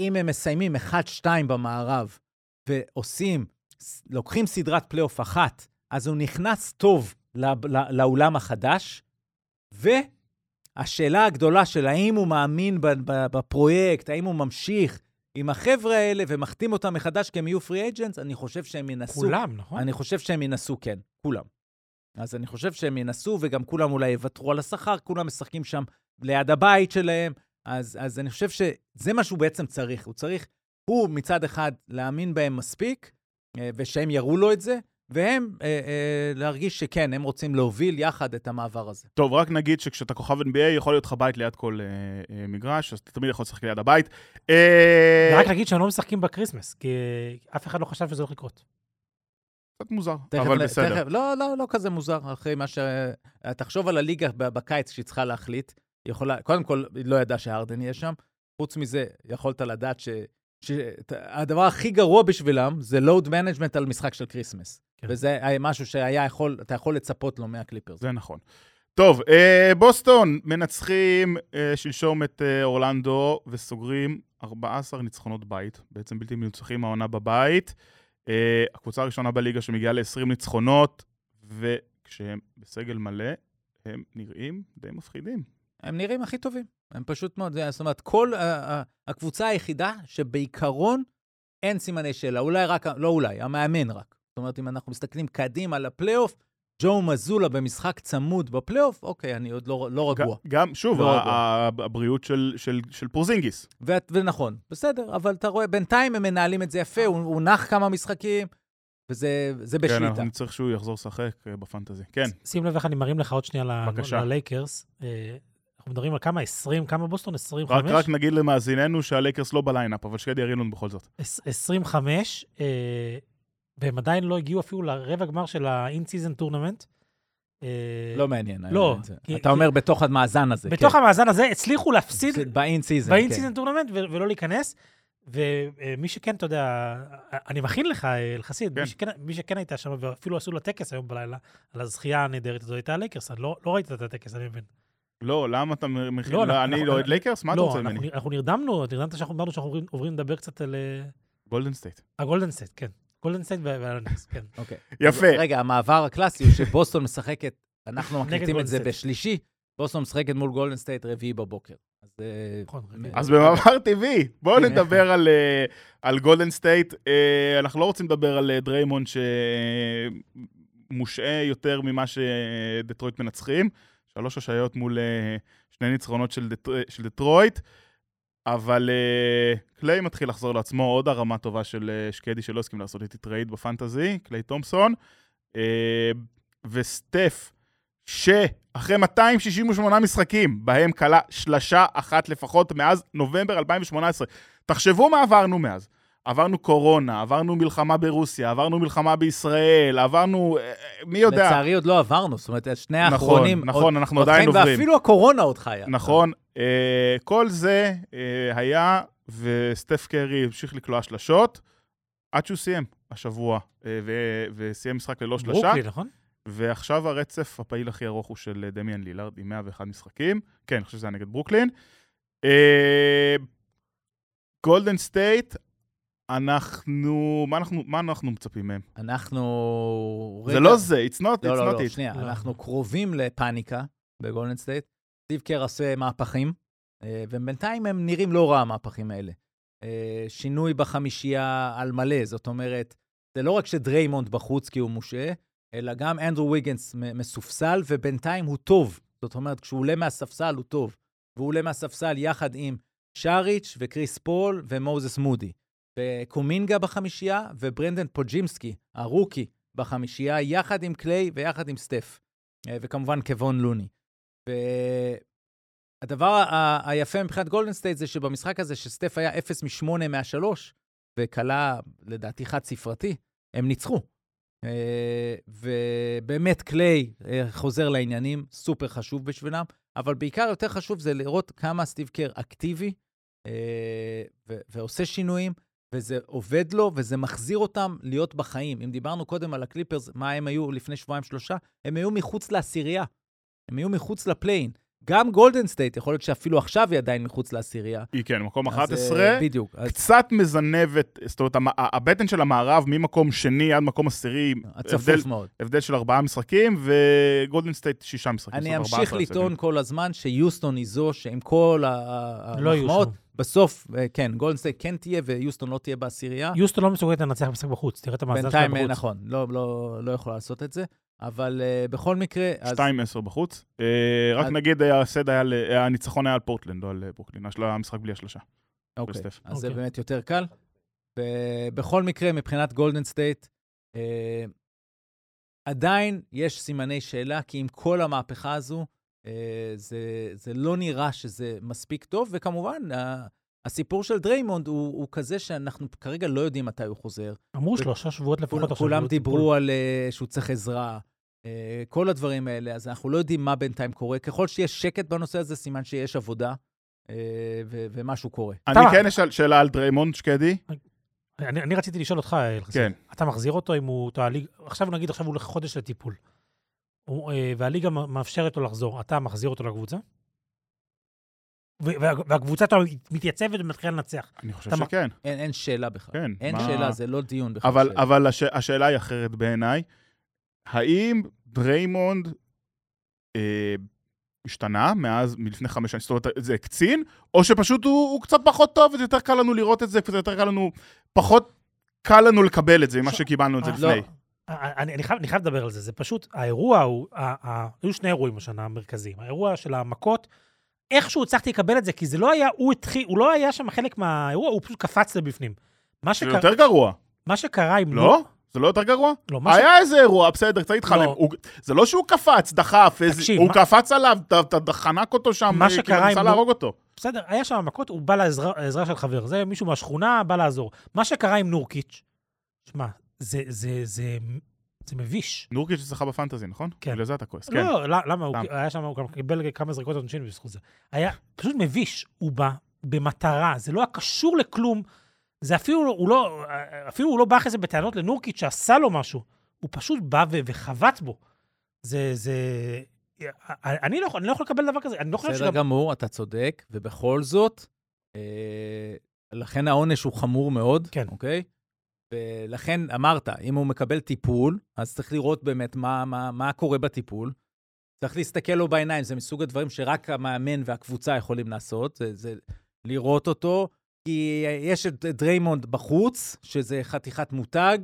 אם הם מסיימים 1-2 במערב ועושים, לוקחים סדרת פלייאוף אחת, אז הוא נכנס טוב לא, לא, לאולם החדש, ו... השאלה הגדולה של האם הוא מאמין בפרויקט, האם הוא ממשיך עם החבר'ה האלה ומחתים אותם מחדש כי הם יהיו free agents, אני חושב שהם ינסו. כולם, נכון? אני חושב שהם ינסו, כן, כולם. אז אני חושב שהם ינסו, וגם כולם אולי יוותרו על השכר, כולם משחקים שם ליד הבית שלהם. אז, אז אני חושב שזה מה שהוא בעצם צריך. הוא צריך, הוא מצד אחד להאמין בהם מספיק, אה, ושהם יראו לו את זה, והם אה, אה, להרגיש שכן, הם רוצים להוביל יחד את המעבר הזה. טוב, רק נגיד שכשאתה כוכב NBA, יכול להיות לך בית ליד כל אה, אה, מגרש, אז אתה תמיד יכול לשחק ליד הבית. אה, ורק להגיד שהם לא משחקים בקריסמס, כי אף אחד לא חשב שזה הולך לקרות. קצת מוזר, תכף, אבל ל- בסדר. תכף, לא, לא, לא כזה מוזר, אחרי מה ש... תחשוב על הליגה בקיץ שהיא צריכה להחליט. יכולה, קודם כל, היא לא ידעה שהרדן יהיה שם. חוץ מזה, יכולת לדעת ש... שהדבר הכי גרוע בשבילם זה load management על משחק של כריסמס. כן. וזה משהו שהיה יכול, אתה יכול לצפות לו מהקליפרס. זה נכון. טוב, אה, בוסטון מנצחים אה, שלשום את אה, אורלנדו וסוגרים 14 ניצחונות בית, בעצם בלתי מנוצחים העונה בבית. הקבוצה הראשונה בליגה שמגיעה ל-20 ניצחונות, וכשהם בסגל מלא, הם נראים די מפחידים. הם נראים הכי טובים. הם פשוט מאוד, זאת אומרת, כל הקבוצה היחידה שבעיקרון אין סימני שאלה. אולי רק, לא אולי, המאמן רק. זאת אומרת, אם אנחנו מסתכלים קדימה לפלייאוף, ג'ו מזולה במשחק צמוד בפלייאוף, אוקיי, אני עוד לא, לא רגוע. ג- גם, שוב, לא ה- רגוע. הבריאות של, של, של פורזינגיס. ו- ונכון, בסדר, אבל אתה רואה, בינתיים הם מנהלים את זה יפה, הוא, הוא נח כמה משחקים, וזה זה כן, בשליטה. אני צריך שהוא יחזור לשחק אה, בפנטזי. כן, שים לב איך אני מרים לך עוד שנייה. ללייקרס. אה, אנחנו מדברים על כמה? 20? כמה בוסטון? 25? רק, רק נגיד למאזיננו שהלייקרס לא ב lineup, אבל שקדי לנו בכל זאת. עש- 25, אה, והם עדיין לא הגיעו אפילו לרבע גמר של ה-in-season tournament. אה, לא מעניין. לא, אתה אומר בתוך המאזן הזה. בתוך כן. המאזן הזה הצליחו להפסיד. ב in כן. tournament ו- ולא להיכנס. ומי שכן, אתה יודע, אני מכין לך, אלחסיד, כן. מי שכן- הייתה שם, ואפילו עשו לה טקס היום בלילה, על הזכייה הנהדרת הזו, הייתה הלייקרס, אני לא לא ראית את הטקס, אני מבין. לא, למה אתה מכין? לא, לא, אני לא אוהד לייקרס? מה אתה לא, רוצה אנחנו ממני? אנחנו נרדמנו, נרדמת שאנחנו אמרנו שאנחנו עוברים- עוברים לדבר קצת על... אה, גולדן סטייט. הגולדן סטייט, כן. גולדן סטייט ועל הניקס, כן. אוקיי. יפה. רגע, המעבר הקלאסי הוא שבוסטון משחקת, אנחנו מקליטים את זה. בשלישי, בוסטון משחקת מול גולדן סטייט רביעי בבוקר. אז... אה, נכון, במעבר טבעי, בואו כן. נדבר על, אה, על גולדן סטייט. אה, אנחנו לא רוצים לדבר על דריימונד שמושעה יותר ממה שדטרויט מנצחים. שלוש השעיות מול שני ניצחונות של, דטר... של דטרויט. אבל אה, קליי מתחיל לחזור לעצמו, עוד הרמה טובה של אה, שקדי שלא הסכים לעשות איתי trade בפנטזי, קליי תומפסון. אה, וסטף, שאחרי 268 משחקים, בהם כלה שלשה אחת לפחות מאז נובמבר 2018. תחשבו מה עברנו מאז. עברנו קורונה, עברנו מלחמה ברוסיה, עברנו מלחמה בישראל, עברנו... אה, אה, מי יודע? לצערי עוד לא עברנו, זאת אומרת, שני נכון, האחרונים... נכון, עוד- אנחנו עוד עדיין חיים, עוברים. ואפילו הקורונה עוד חיה. נכון. אה, כל זה אה, היה, וסטף קרי המשיך לקלוע שלשות, עד שהוא סיים השבוע, אה, ו- וסיים משחק ללא שלושה. ברוקלין, נכון? ועכשיו הרצף הפעיל הכי ארוך הוא של דמיאן לילארד עם 101 משחקים. כן, אני חושב שזה היה נגד ברוקלין. אה, גולדן סטייט, אנחנו... מה אנחנו, מה אנחנו מצפים מהם? אנחנו... זה רגע- לא זה, it's not, it's לא, לא, not לא, it. שנייה, לא. אנחנו קרובים לפאניקה בגולדן סטייט. סטיב קר עושה מהפכים, אה, ובינתיים הם נראים לא רע, המהפכים האלה. אה, שינוי בחמישייה על מלא, זאת אומרת, זה לא רק שדריימונד בחוץ כי הוא מושעה, אלא גם אנדרו ויגנס מסופסל, ובינתיים הוא טוב. זאת אומרת, כשהוא עולה מהספסל הוא טוב. והוא עולה מהספסל יחד עם שריץ' וקריס פול ומוזס מודי. וקומינגה בחמישייה, וברנדן פוג'ימסקי, הרוקי, בחמישייה, יחד עם קליי ויחד עם סטף. אה, וכמובן קוון לוני. והדבר ה- היפה מבחינת גולדן סטייט זה שבמשחק הזה, שסטף היה 0 מ-8 מה-3, וקלע, לדעתי, חד-ספרתי, הם ניצחו. אה, ובאמת קליי אה, חוזר לעניינים, סופר חשוב בשבילם, אבל בעיקר יותר חשוב זה לראות כמה סטיב קר אקטיבי ו- ועושה שינויים, וזה עובד לו, וזה מחזיר אותם להיות בחיים. אם דיברנו קודם על הקליפרס, מה הם היו לפני שבועיים-שלושה, הם היו מחוץ לעשירייה. הם היו מחוץ ל play-in. גם גולדן סטייט, יכול להיות שאפילו עכשיו היא עדיין מחוץ לעשירייה. היא כן, מקום אז, 11. אה, בדיוק. אז קצת מזנבת, זאת אומרת, הבטן של המערב ממקום שני עד מקום עשירי, הבדל, הצפוף מאוד. הבדל של ארבעה משחקים, וגולדן סטייט שישה משחקים. אני אמשיך 14 לטעון. כל הזמן שיוסטון היא זו שעם כל לא המחמאות. בסוף, אה, כן, גולדן סטייט כן תהיה ויוסטון לא תהיה בעשירייה. יוסטון לא מסוגלת לנצח משחק בחוץ, תראה את המאזן שלה בינתיים, אה, בחוץ. נכון, לא, לא, לא יכולה לעשות את זה, אבל אה, בכל מקרה, אז 2-10 בחוץ. אה, רק אז- נגיד, היה- הסד היה, הניצחון היה על פורטלנד, לא על ברוקלין. המשחק בלי השלושה. אוקיי, סטף. אז זה אוקיי. באמת יותר קל. ובכל מקרה, מבחינת גולדן סטייט, אה, עדיין יש סימני שאלה, כי עם כל המהפכה הזו, זה, זה לא נראה שזה מספיק טוב, וכמובן, ה- הסיפור של דריימונד הוא, הוא כזה שאנחנו כרגע לא יודעים מתי הוא חוזר. אמרו שלושה שבועות לפחות כול- עכשיו. כולם לא דיברו על uh, שהוא צריך עזרה, uh, כל הדברים האלה, אז אנחנו לא יודעים מה בינתיים קורה. ככל שיש שקט בנושא הזה, סימן שיש עבודה, uh, ו- ומשהו קורה. אני כן אשאל שאלה על דריימונד, שקדי. אני, אני רציתי לשאול אותך, אלחסיד. כן. אתה מחזיר אותו אם הוא... אתה הליג, עכשיו נגיד, עכשיו הוא הולך חודש לטיפול. אה, והליגה מאפשרת לו לחזור. אתה מחזיר אותו לקבוצה? והקבוצה מתייצבת ומתחילה לנצח. אני חושב שכן, אין, אין שאלה בכלל. כן. אין מה- שאלה, זה לא דיון בכלל. אבל, שאלה. אבל הש, השאלה היא אחרת בעיניי. האם דריימונד אה, השתנה מאז, מלפני חמש שנים? זאת אומרת, זה קצין? או שפשוט הוא, הוא קצת פחות טוב, וזה יותר קל לנו לראות את זה, קצת יותר קל לנו, פחות קל לנו לקבל את זה ממה ש- שקיבלנו את זה אה, לפני. לא, אני, אני, חייב, אני חייב לדבר על זה. זה פשוט, האירוע הוא, ה, ה, היו שני אירועים השנה המרכזיים. האירוע של המכות, איכשהו הצלחתי לקבל את זה, כי זה לא היה, הוא התחיל, הוא לא היה שם חלק מהאירוע, הוא פשוט קפץ לבפנים. מה, זה שקרה, יותר גרוע. מה שקרה עם... לא? זה לא יותר גרוע? לא, מה ש... היה איזה אירוע, בסדר, קצת התחלם. לא. הוא- זה לא שהוא קפץ, דחף, איזה- תקשיב, הוא מה- קפץ עליו, חנק אותו שם, מה כאילו, שקרה ניסה עם- להרוג אותו. בסדר, היה שם מכות, הוא בא לעזרה של חבר. זה מישהו מהשכונה, בא לעזור. מה שקרה עם נורקיץ', שמע, זה, זה, זה זה מביש. נורקיץ' אצלך בפנטזי, נכון? כן. בגלל זה אתה כועס. כן. לא, לא, למה? הוא. היה שם, הוא גם קיבל כמה זריקות עונשין בזכות זה. היה פשוט מביש. הוא בא במטרה, זה לא היה קשור לכלום. זה אפילו, הוא לא, אפילו הוא לא בא אחרי זה בטענות לנורקיץ' שעשה לו משהו. הוא פשוט בא וחבט בו. זה, זה... אני לא, אני לא יכול לקבל דבר כזה. אני לא חושב בסדר שגם... גמור, אתה צודק, ובכל זאת, אה, לכן העונש הוא חמור מאוד, כן. אוקיי? ולכן אמרת, אם הוא מקבל טיפול, אז צריך לראות באמת מה, מה, מה קורה בטיפול. צריך להסתכל לו בעיניים, זה מסוג הדברים שרק המאמן והקבוצה יכולים לעשות, זה, זה לראות אותו, כי יש את דריימונד בחוץ, שזה חתיכת מותג,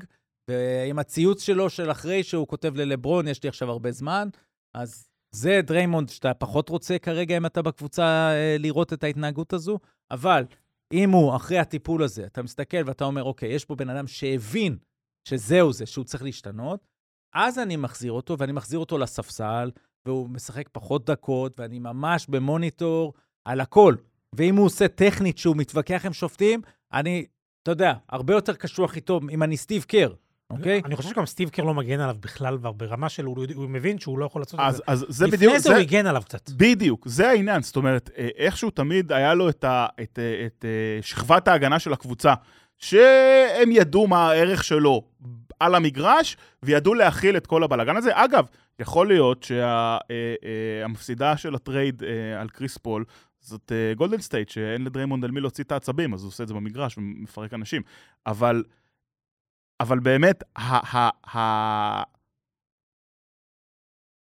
ועם הציוץ שלו של אחרי שהוא כותב ללברון, יש לי עכשיו הרבה זמן, אז זה דריימונד שאתה פחות רוצה כרגע, אם אתה בקבוצה, אה, לראות את ההתנהגות הזו, אבל אם הוא, אחרי הטיפול הזה, אתה מסתכל ואתה אומר, אוקיי, יש פה בן אדם שהבין שזהו זה, שהוא צריך להשתנות, אז אני מחזיר אותו, ואני מחזיר אותו לספסל, והוא משחק פחות דקות, ואני ממש במוניטור על הכל. ואם הוא עושה טכנית שהוא מתווכח עם שופטים, אני, אתה יודע, הרבה יותר קשוח איתו אם אני סטיב קר, אוקיי? אני חושב שגם סטיב קר לא מגן עליו בכלל, כבר ברמה של, הוא, מבין שהוא לא יכול לעשות את זה. אז זה לפני בדיוק, זה זה, הוא הגן עליו קצת. בדיוק, זה העניין. זאת אומרת, אה, איכשהו תמיד היה לו את, אה, אה, שכבת ההגנה של הקבוצה, שהם ידעו מה הערך שלו על המגרש, וידעו להכיל את כל הבלאגן הזה. אגב, יכול להיות שהמפסידה של הטרייד על קריס פול, זאת גולדן סטייט, שאין לדריימונד על מי להוציא את העצבים, אז הוא עושה את זה במגרש ומפרק אנשים. אבל, אבל באמת, ה, ה, ה,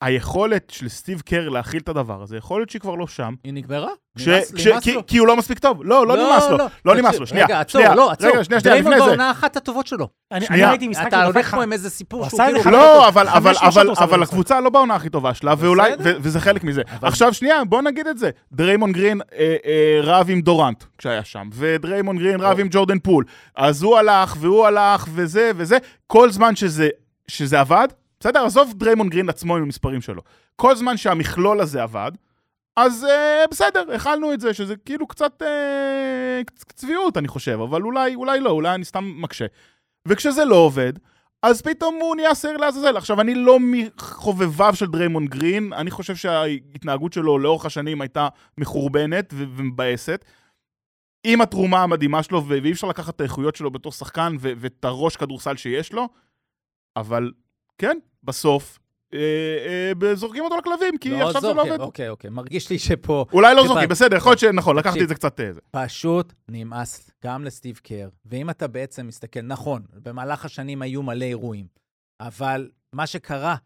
היכולת של סטיב קר להכיל את הדבר הזה, יכול להיות שהיא כבר לא שם. היא נגמרה? כש, נמאס- כש, נמאס כי, לו. כי הוא לא מספיק טוב. לא, לא, נמאס לו. לא נמאס תקשיב, לו. שנייה, רגע, עצור, שנייה. לא, עצור. רגע, שנייה, שנייה, לפני זה. בעונה אחת הטובות שלו. אני, אני. ראיתי משחק אתה הולך פה עם איזה סיפור הוא שהוא כאילו... לא, אבל, אבל, אבל, אבל. הקבוצה לא בעונה הכי טובה שלה, ואולי, וזה חלק מזה. עכשיו, שנייה, בוא נגיד את זה. דריימונד גרין אה, אה, רב עם דורנט כשהיה שם, ודריימונד גרין רב עם ג'ורדן פול. אז הוא הלך, והוא הלך, וזה וזה. כל זמן שזה עבד, בסדר? עזוב דריימונד גרין עצמו עם המספרים שלו. כל זמן שהמכלול הזה עבד, אז אה, בסדר, הכלנו את זה, שזה כאילו קצת אה, צביעות, אני חושב, אבל אולי, אולי לא, אולי אני סתם מקשה. וכשזה לא עובד, אז פתאום הוא נהיה שעיר לעזאזל. עכשיו, אני לא מחובביו של דריימון גרין, אני חושב שההתנהגות שלו לאורך השנים הייתה מחורבנת ומבאסת. עם התרומה המדהימה שלו, ואי אפשר לקחת את האיכויות שלו בתור שחקן ואת הראש כדורסל שיש לו, אבל כן, בסוף, אה, אה, זורקים אותו לכלבים, כי לא, עכשיו זה עזוב, לא עובד. אוקיי, אוקיי, מרגיש לי שפה אולי לא זורקים, בסדר, יכול להיות שנכון, לקחתי. את זה קצת... אה, זה. פשוט נמאס גם לסטיב קר. ואם אתה בעצם מסתכל, נכון, במהלך השנים היו מלא אירועים, אבל מה שקרה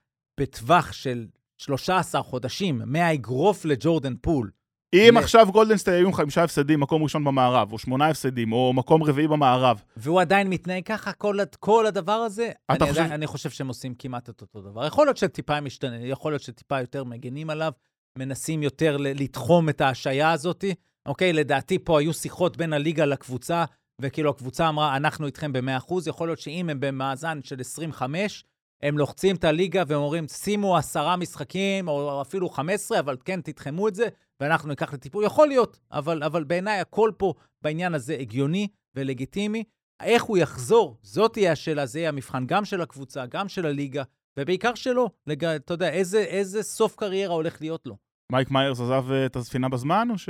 בטווח של 13 חודשים, מהאגרוף לג'ורדן פול, אם עכשיו גולדן סטייט היו עם חמישה הפסדים, מקום ראשון במערב, או שמונה הפסדים, או מקום רביעי במערב, והוא עדיין מתנהג ככה, כל, כל הדבר הזה, אני, חושב- חושב... אני חושב שהם עושים כמעט את אותו דבר. יכול להיות שטיפה משתנה, יכול להיות שטיפה יותר מגנים עליו, מנסים יותר לתחום את ההשעיה הזאת. אוקיי, לדעתי פה היו שיחות בין הליגה לקבוצה, וכאילו הקבוצה אמרה, אנחנו איתכם ב-100%, יכול להיות שאם הם במאזן של 25, הם לוחצים את הליגה ואומרים, שימו עשרה משחקים, או אפילו 15, אבל כן, תתחמו את זה, ואנחנו ניקח לטיפול. יכול להיות, אבל, אבל בעיניי הכל פה בעניין הזה הגיוני ולגיטימי. איך הוא יחזור, זאת תהיה השאלה, זה יהיה המבחן גם של הקבוצה, גם של הליגה, ובעיקר שלו. לג... אתה יודע, איזה, איזה סוף קריירה הולך להיות לו. מייק מיירס עזב אה, את הספינה בזמן, או ש...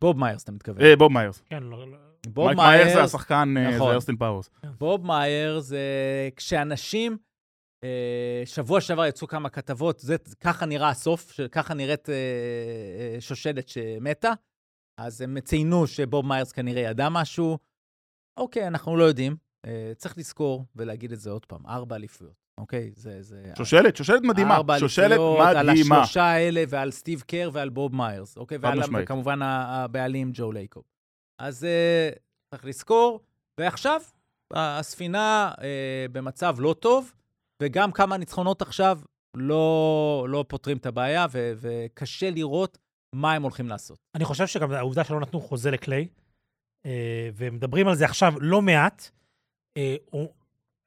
בוב מיירס, אתה מתכוון. אה, בוב מיירס. כן, לא, לא. בוב מייק מיירס זה השחקן, אה, נכון. זה אוסטין פאוורס. בוב מיירס, אה, כשאנשים, שבוע שעבר יצאו כמה כתבות, זה, ככה נראה הסוף, ככה נראית אה, אה, שושלת שמתה, אז הם ציינו שבוב מיירס כנראה ידע משהו. אוקיי, אנחנו לא יודעים. אה, צריך לזכור ולהגיד את זה עוד פעם, ארבע אליפויות, אוקיי? זה... זה שושלת, שושלת מדהימה. ארבע שושלת אליפויות, על מדהימה. השלושה האלה ועל סטיב קר ועל בוב מיירס, אוקיי? ועל, ה- הבעלים ג'ו לייקוב. אז צריך לזכור, ועכשיו הספינה במצב לא טוב, וגם כמה ניצחונות עכשיו לא, לא פותרים את הבעיה, ו- וקשה לראות מה הם הולכים לעשות. אני חושב שגם העובדה שלא נתנו חוזה לקליי, אה, ומדברים על זה עכשיו לא מעט, אה,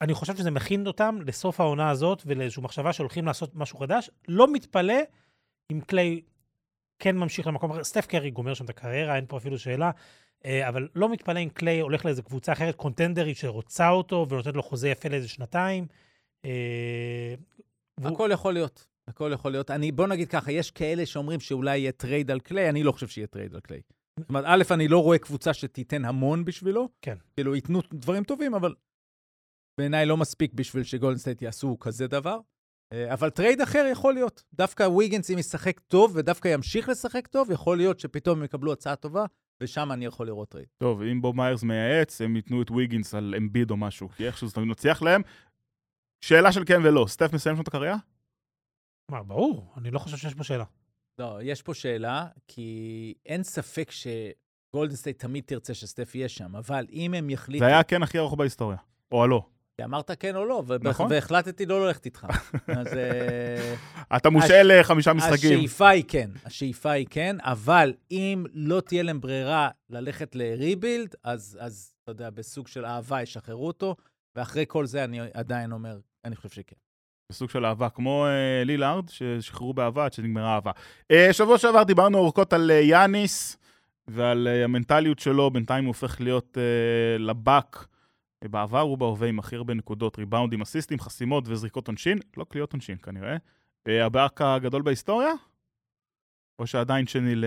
אני חושב שזה מכין אותם לסוף העונה הזאת ולאיזושהי מחשבה שהולכים לעשות משהו חדש. לא מתפלא אם קליי כן ממשיך למקום אחר. סטף קרי גומר שם את הקריירה, אין פה אפילו שאלה, אה, אבל לא מתפלא אם קליי הולך לאיזו קבוצה אחרת, קונטנדרית שרוצה אותו ונותנת לו חוזה יפה לאיזה שנתיים. אה, הכל יכול להיות. הכל יכול להיות. אני, בוא נגיד ככה, יש כאלה שאומרים שאולי יהיה טרייד על קליי, אני לא חושב שיהיה טרייד על קליי. זאת אומרת, א', אני לא רואה קבוצה שתיתן המון בשבילו. כן. כאילו, ייתנו דברים טובים, אבל בעיניי לא מספיק בשביל שגולדן סטייט יעשו כזה דבר. אה, אבל טרייד אחר יכול להיות. דווקא ויגנס, אם ישחק טוב ודווקא ימשיך לשחק טוב, יכול להיות שפתאום הם יקבלו הצעה טובה, ושם אני יכול לראות טרייד. טוב, אם בוב מיירס מייעץ, הם ייתנו את ויגינס על אמביד או משהו, כי איכשהו זה תמיד מצליח להם. שאלה של כן ולא, סטף מסיים שם את הקריירה? מה, ברור, אני לא חושב שיש פה שאלה. לא, יש פה שאלה, כי אין ספק שגולדן סטייט תמיד תרצה שסטף יהיה שם, אבל אם הם יחליטו... זה היה הכן הכי ארוך בהיסטוריה. או הלא. כי אמרת כן או לא, ובח- נכון. והחלטתי לא ללכת איתך. אז אה, אתה מושעה לחמישה משחקים. השאיפה היא כן, השאיפה היא כן, אבל אם לא תהיה להם ברירה ללכת ל rebuild, אז, אז אתה יודע, בסוג של אהבה ישחררו אותו, ואחרי כל זה אני עדיין אומר, אני חושב שכן. בסוג של אהבה, כמו אה, לילארד, ששחררו באהבה עד שנגמרה אהבה. אה, שבוע שעבר דיברנו אורכות על אה, יאניס ועל אה, המנטליות שלו, בינתיים הוא הופך להיות אה, לבאק. אה, בעבר הוא בהווה עם הכי הרבה נקודות, ריבאונדים, אסיסטים, חסימות וזריקות עונשין, לא קליעות עונשין כנראה. אה, הבאק הגדול בהיסטוריה? או שעדיין שני ל...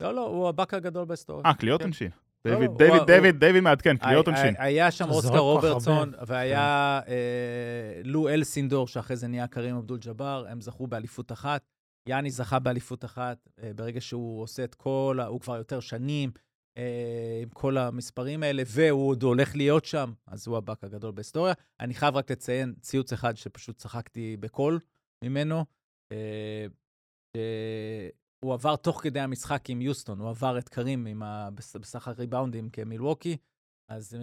לא, לא, הוא הבאק הגדול בהיסטוריה. אה, קליעות כן. עונשין. לא, דיוויד, לא, דיוויד, דיוויד, דיוויד מעדכן, קליעות היה- עונשין. היה שם אוסקר רוברטסון. והיה אה, לו אלסינדור, שאחרי זה נהיה קרים אבדול ג'אבר, הם זכו באליפות אחת. יאני זכה באליפות אחת, אה, ברגע שהוא עושה את כל, הוא כבר יותר שנים אה, עם כל המספרים האלה, והוא עוד הולך להיות שם, אז הוא הבאק הגדול בהיסטוריה. אני חייב רק לציין ציוץ אחד שפשוט צחקתי בקול ממנו. שהוא עבר תוך כדי המשחק עם יוסטון, הוא עבר את קרים עם ה... בס- בסך הריבאונדים כמילווקי, אז uh,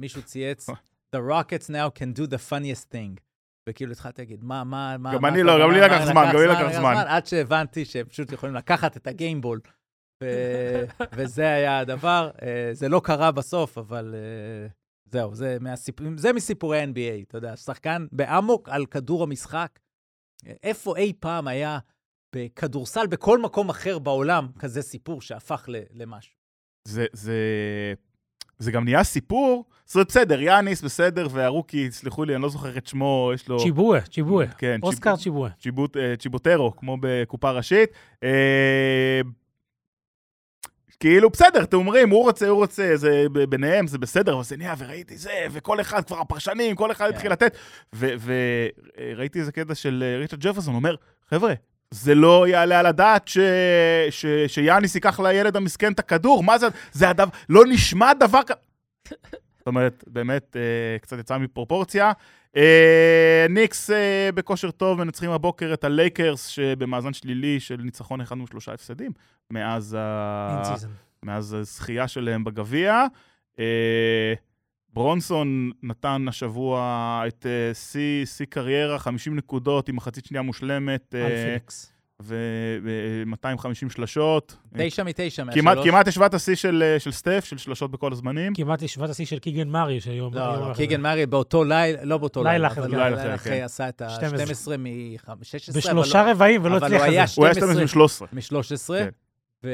מישהו צייץ, The Rockets now can do the funniest thing. וכאילו התחלתי להגיד, מה, מה, מה... גם מה אני לא? גם לי לקח זמן, גם לי לקח זמן. עד שהבנתי שהם פשוט יכולים לקחת את הגיימבול. ו- וזה היה הדבר. Uh, זה לא קרה בסוף, אבל uh, זהו, זה, מהסיפ... זה מסיפורי NBA, אתה יודע, שחקן באמוק על כדור המשחק. איפה אי פעם היה בכדורסל, בכל מקום אחר בעולם, כזה סיפור שהפך ל- למשהו? זה, זה, זה גם נהיה סיפור, אומרת, בסדר, יאניס בסדר, והרוקי, סלחו לי, אני לא זוכר את שמו, יש לו... צ'יבואה, צ'יבואה. כן, אוסקר צ'יבואה. צ'יבוט, אה, צ'יבוטרו, כמו בקופה ראשית. אה, כאילו, בסדר, אתם אומרים, הוא רוצה, הוא רוצה, זה ביניהם, זה בסדר, אבל זה נהיה, וראיתי זה, וכל אחד, כבר הפרשנים, כל אחד כן. התחיל לתת. וראיתי איזה קטע של אה, ריצ'רד ג'פרסון, אומר, חבר'ה, זה לא יעלה על הדעת ש... ש... שיאניס ייקח לילד המסכן את הכדור, מה זה, זה הדבר, לא נשמע דבר כזה. זאת אומרת, באמת, אה, קצת יצא מפרופורציה. אה, ניקס אה, בכושר טוב, מנצחים הבוקר את הלייקרס, שבמאזן שלילי של ניצחון אחד משלושה הפסדים, מאז, ה... מאז הזכייה שלהם בגביע. אה, ברונסון נתן השבוע את אה, שיא שיא קריירה, 50 נקודות עם מחצית שנייה מושלמת, על פיניקס. ו-250 שלשות. תשע מתשע מהשלוש. כמעט, השווה את השיא של, אה, של סטף, של שלשות בכל הזמנים. כמעט ישיבת השיא של קיגן מארי של יום. לא, לא. קיגן מארי באותו לילה, לא באותו לילה לילה, אחרי, כן. לילה לילה אחרי, כן. עשה את 12. ה-12 מ-16. בשלושה רבעים ולא אבל הצליח לזה. הוא היה 12 12 מ-13. מ-13, כן. ו...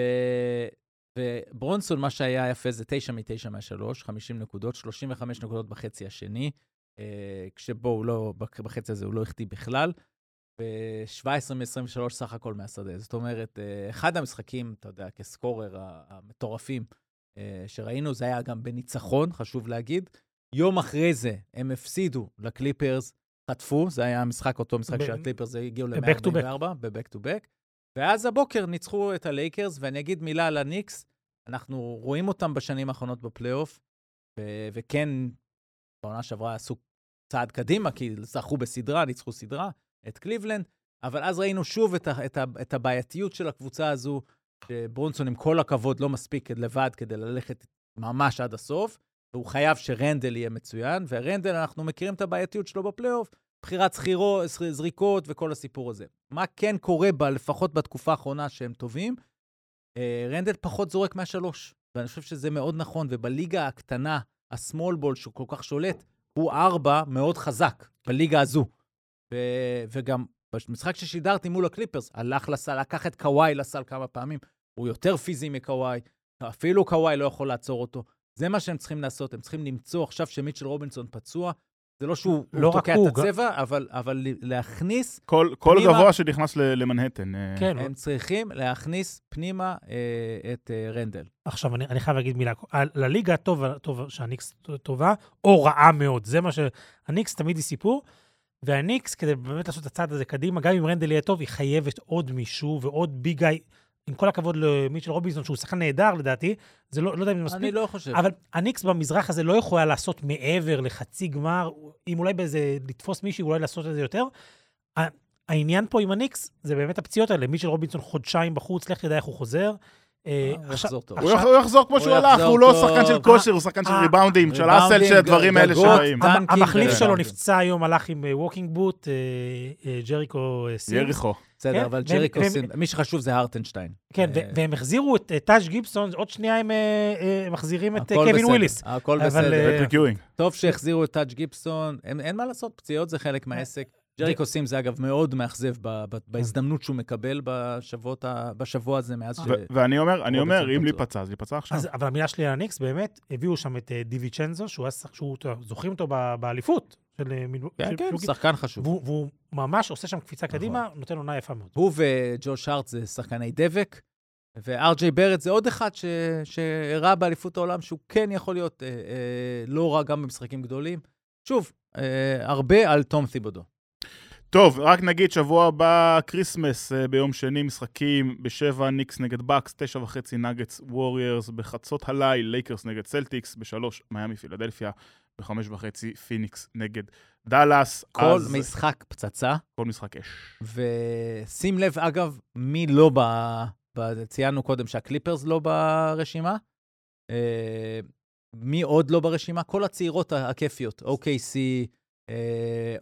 וברונסון, מה שהיה יפה זה 9 מ-9 מה-3, 50 נקודות, 35 נקודות בחצי השני, אה, כשבו הוא לא, בח- בחצי הזה הוא לא החטיא בכלל, ו-17 מ-23 סך הכל מהשדה. זאת אומרת, אה, אחד המשחקים, אתה יודע, כסקורר המטורפים אה, שראינו, זה היה גם בניצחון, חשוב להגיד. יום אחרי זה הם הפסידו לקליפרס, חטפו, זה היה המשחק, אותו משחק ב- שהקליפרס הגיעו ב-back to back. ל-144, ב-back to back. ואז הבוקר ניצחו את הלייקרס, ואני אגיד מילה על הניקס, אנחנו רואים אותם בשנים האחרונות בפלייאוף, ו- וכן, בעונה שעברה עשו צעד קדימה, כי זכו בסדרה, ניצחו סדרה, את קליבלנד, אבל אז ראינו שוב את, ה- את, ה- את הבעייתיות של הקבוצה הזו, שברונסון, עם כל הכבוד, לא מספיק לבד כדי ללכת ממש עד הסוף, והוא חייב שרנדל יהיה מצוין, ורנדל, אנחנו מכירים את הבעייתיות שלו בפלייאוף, בחירת זכירו, זריקות וכל הסיפור הזה. מה כן קורה בה, לפחות בתקופה האחרונה שהם טובים? אה, רנדל פחות זורק מהשלוש, ואני חושב שזה מאוד נכון, ובליגה הקטנה, הסמול בול כל כך שולט, הוא ארבע מאוד חזק, בליגה הזו. ו- וגם במשחק ששידרתי מול הקליפרס, הלך לסל, לקח את קוואי לסל כמה פעמים, הוא יותר פיזי מקוואי, אפילו קוואי לא יכול לעצור אותו. זה מה שהם צריכים לעשות, הם צריכים למצוא עכשיו שמיטשל רובינסון פצוע, זה לא שהוא לא תוקע את הצבע, אבל, אבל להכניס, כל, כל פנימה- גבוה שנכנס ל- למנהטן. אה, כן, הם צריכים להכניס פנימה אה, את אה, רנדל. עכשיו, אני, אני חייב להגיד מילה. על- לליגה הטוב, טוב שהניקס טובה, או רעה מאוד. זה מה ש... הניקס תמיד היא סיפור, והניקס, כדי באמת לעשות את הצעד הזה קדימה, גם אם רנדל יהיה טוב, היא חייבת עוד מישהו ועוד big guy. עם כל הכבוד למיטשל רובינסון, שהוא שחקן נהדר לדעתי, זה לא, לא יודע אם זה מספיק. אני לא חושב. אבל הניקס במזרח הזה לא יכולה לעשות מעבר לחצי גמר, אם אולי באיזה, לתפוס מישהו, אולי לעשות את זה יותר. העניין פה עם הניקס זה באמת הפציעות האלה. מיטשל רובינסון חודשיים בחוץ, לך תדע איך הוא חוזר. אה, הוא עכשיו- יחזור טוב. הוא יח- הוא יחזור כמו הוא שהוא הלך, הוא לא. שחקן של כושר, הוא שחקן של אה, ריבאונדים, של hustle, של הדברים האלה שבאים. המחליף שלו. נפצע היום, הלך עם walking boot, ג'ריקו אה, סימס. יריחו. בסדר, כן, אבל ג'ריקו, והם- סין- מי שחשוב זה הרטנשטיין. כן, אה, והם החזירו את אה, טאג' גיבסון, עוד שנייה הם אה, אה, מחזירים את אה, הכל קווין בסדר, וויליס. הכל בסדר. אה, פטריק יואינג. טוב שהחזירו את טאג' גיבסון, אין, אין מה לעשות, פציעות זה חלק מהעסק. ג'ריקו סימס זה אגב מאוד מאכזב ב- ב- בהזדמנות שהוא מקבל בשבועות ה- בשבוע הזה מאז ש... ואני אומר, אני אומר, אם פצוע. להיפצע, אז להיפצע עכשיו. אז, אבל המילה שלי על הניקס, באמת, הביאו שם את אה, דיווינצ'נזו, שהוא היה שח- שהוא, זוכרים אותו באליפות של אה, מילוו- כן, של כן, שחקן חשוב. והוא, והוא ממש עושה שם קפיצה קדימה, נותן עונה יפה מאוד. הוא וג'וש הארט זה שחקני דבק, ו-RJ בארט זה עוד אחד ש... שהראה באליפות העולם שהוא כן יכול להיות אה, אה, לא רע גם במשחקים גדולים. שוב, אה, הרבה על תום תיבודו. טוב, רק נגיד, שבוע הבא, כריסמס, אה, ביום שני, משחקים בשבע, ניקס נגד בקס, תשע וחצי נגטס ווריורס, בחצות הליל, לייקרס נגד צלטיקס, בשלוש, מיאמי פילדלפיה, בחמש וחצי, פיניקס נגד דאלאס. כל אז- משחק פצצה, כל משחק אש. ושים לב, אגב, מי לא ב... ב... ציינו קודם שהקליפרס לא ברשימה. אה, מי עוד לא ברשימה? כל הצעירות הכיפיות, OKC,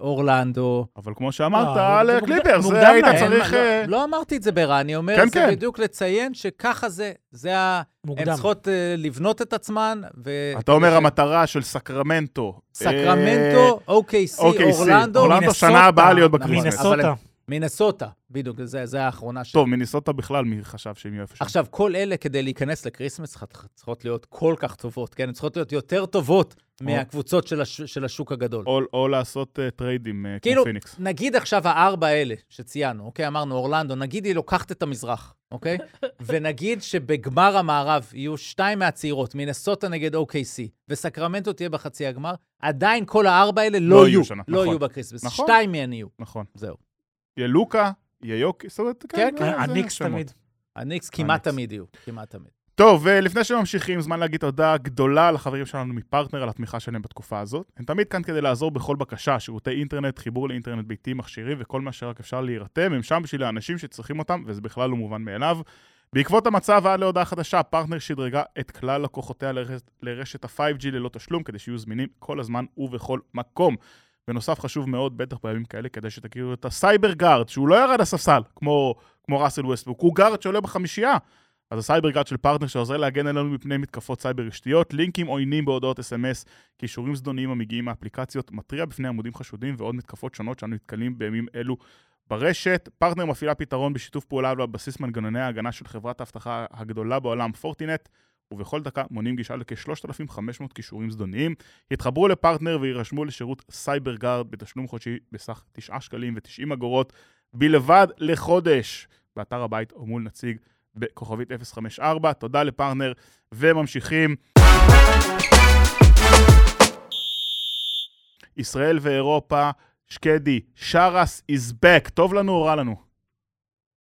אורלנדו. אבל כמו שאמרת, לא, על זה קליפרס, זה היית צריך... מה- אה, לא, לא אמרתי את זה ברע, אני אומר, כן, זה כן. בדיוק לציין שככה זה, זה ה... הן מוקדם. צריכות אה, לבנות את עצמן, ו... אתה אומר המטרה של סקרמנטו. סקרמנטו, OKC, אורלנדו, אורלנדו שנה הבאה להיות בקריסמס. אבל מינסוטה. מינסוטה, בדיוק, זה, זה האחרונה שלי. טוב, מיניסוטה בכלל, מי חשב שהם יהיו איפה שם? עכשיו, כל אלה, כדי להיכנס לקריסמס, צריכות להיות כל כך טובות, כן? הן צריכות להיות יותר טובות מהקבוצות של, הש... של השוק הגדול. או- או לעשות אה, טריידים כמו כאילו, פיניקס. נגיד עכשיו הארבע האלה שציינו, אוקיי? אמרנו אורלנדו, נגיד היא לוקחת את המזרח, אוקיי? ונגיד שבגמר המערב יהיו שתיים מהצעירות, מינסוטה נגד OKC, וסקרמנטו תהיה בחצי הגמר, עדיין כל הארבע האלה לא, לא יהיו שם, לא נכון. יהיו בקריסמס. נכון. שתיים מהן יהיו, נכון. זהו. יהיה לוקה, יהיה יוקיץ', זאת אומרת, כן, זה הניקס שמות. תמיד. הניקס כמעט הניקס. תמיד יהיו, כמעט תמיד. טוב, ולפני שממשיכים, זמן להגיד תודה גדולה לחברים שלנו מפרטנר על התמיכה שלהם בתקופה הזאת. הם תמיד כאן כדי לעזור בכל בקשה, שירותי אינטרנט, חיבור לאינטרנט ביתי, מכשירים וכל מה שרק אפשר להירתם. הם שם בשביל האנשים שצריכים אותם, וזה בכלל לא מובן מאליו. בעקבות המצב ועד להודעה חדשה, פרטנר שדרגה את כלל לקוחותיה לרשת, לרשת ה-5G ללא תשלום, כדי שיהיו זמינים כל הזמן ובכל מקום. בנוסף, חשוב מאוד, בטח בימים כאלה, כדי שתכירו את ה-Cyber Guard, שהוא לא ירד לספסל, כמו, כמו ראסל ווסטבוק, הוא גארד שעולה בחמישייה. אז ה-Cyber Guard של פרטנר שעוזר להגן עלינו מפני מתקפות סייבר רשתיות, לינקים עוינים בהודעות SMS, קישורים זדוניים המגיעים מאפליקציות, מתריע בפני עמודים חשודים ועוד מתקפות שונות שאנו נתקלים בימים אלו ברשת. פרטנר מפעילה פתרון בשיתוף פעולה על בסיס מנגנוני ההגנה של חברת האבטחה הגדולה בעולם, Fortinet, ובכל דקה מונים גישה לכ-3,500 קישורים זדוניים. התחברו לפרטנר ויירשמו לשירות Cyber Guard בתשלום חודשי בסך 9 שקלים ו-90 אגורות בלבד לחודש, באתר הבית או מול נציג בכוכבית 054. תודה לפרטנר, וממשיכים. ישראל ואירופה, שקדי, שרס is back, טוב לנו או רע לנו?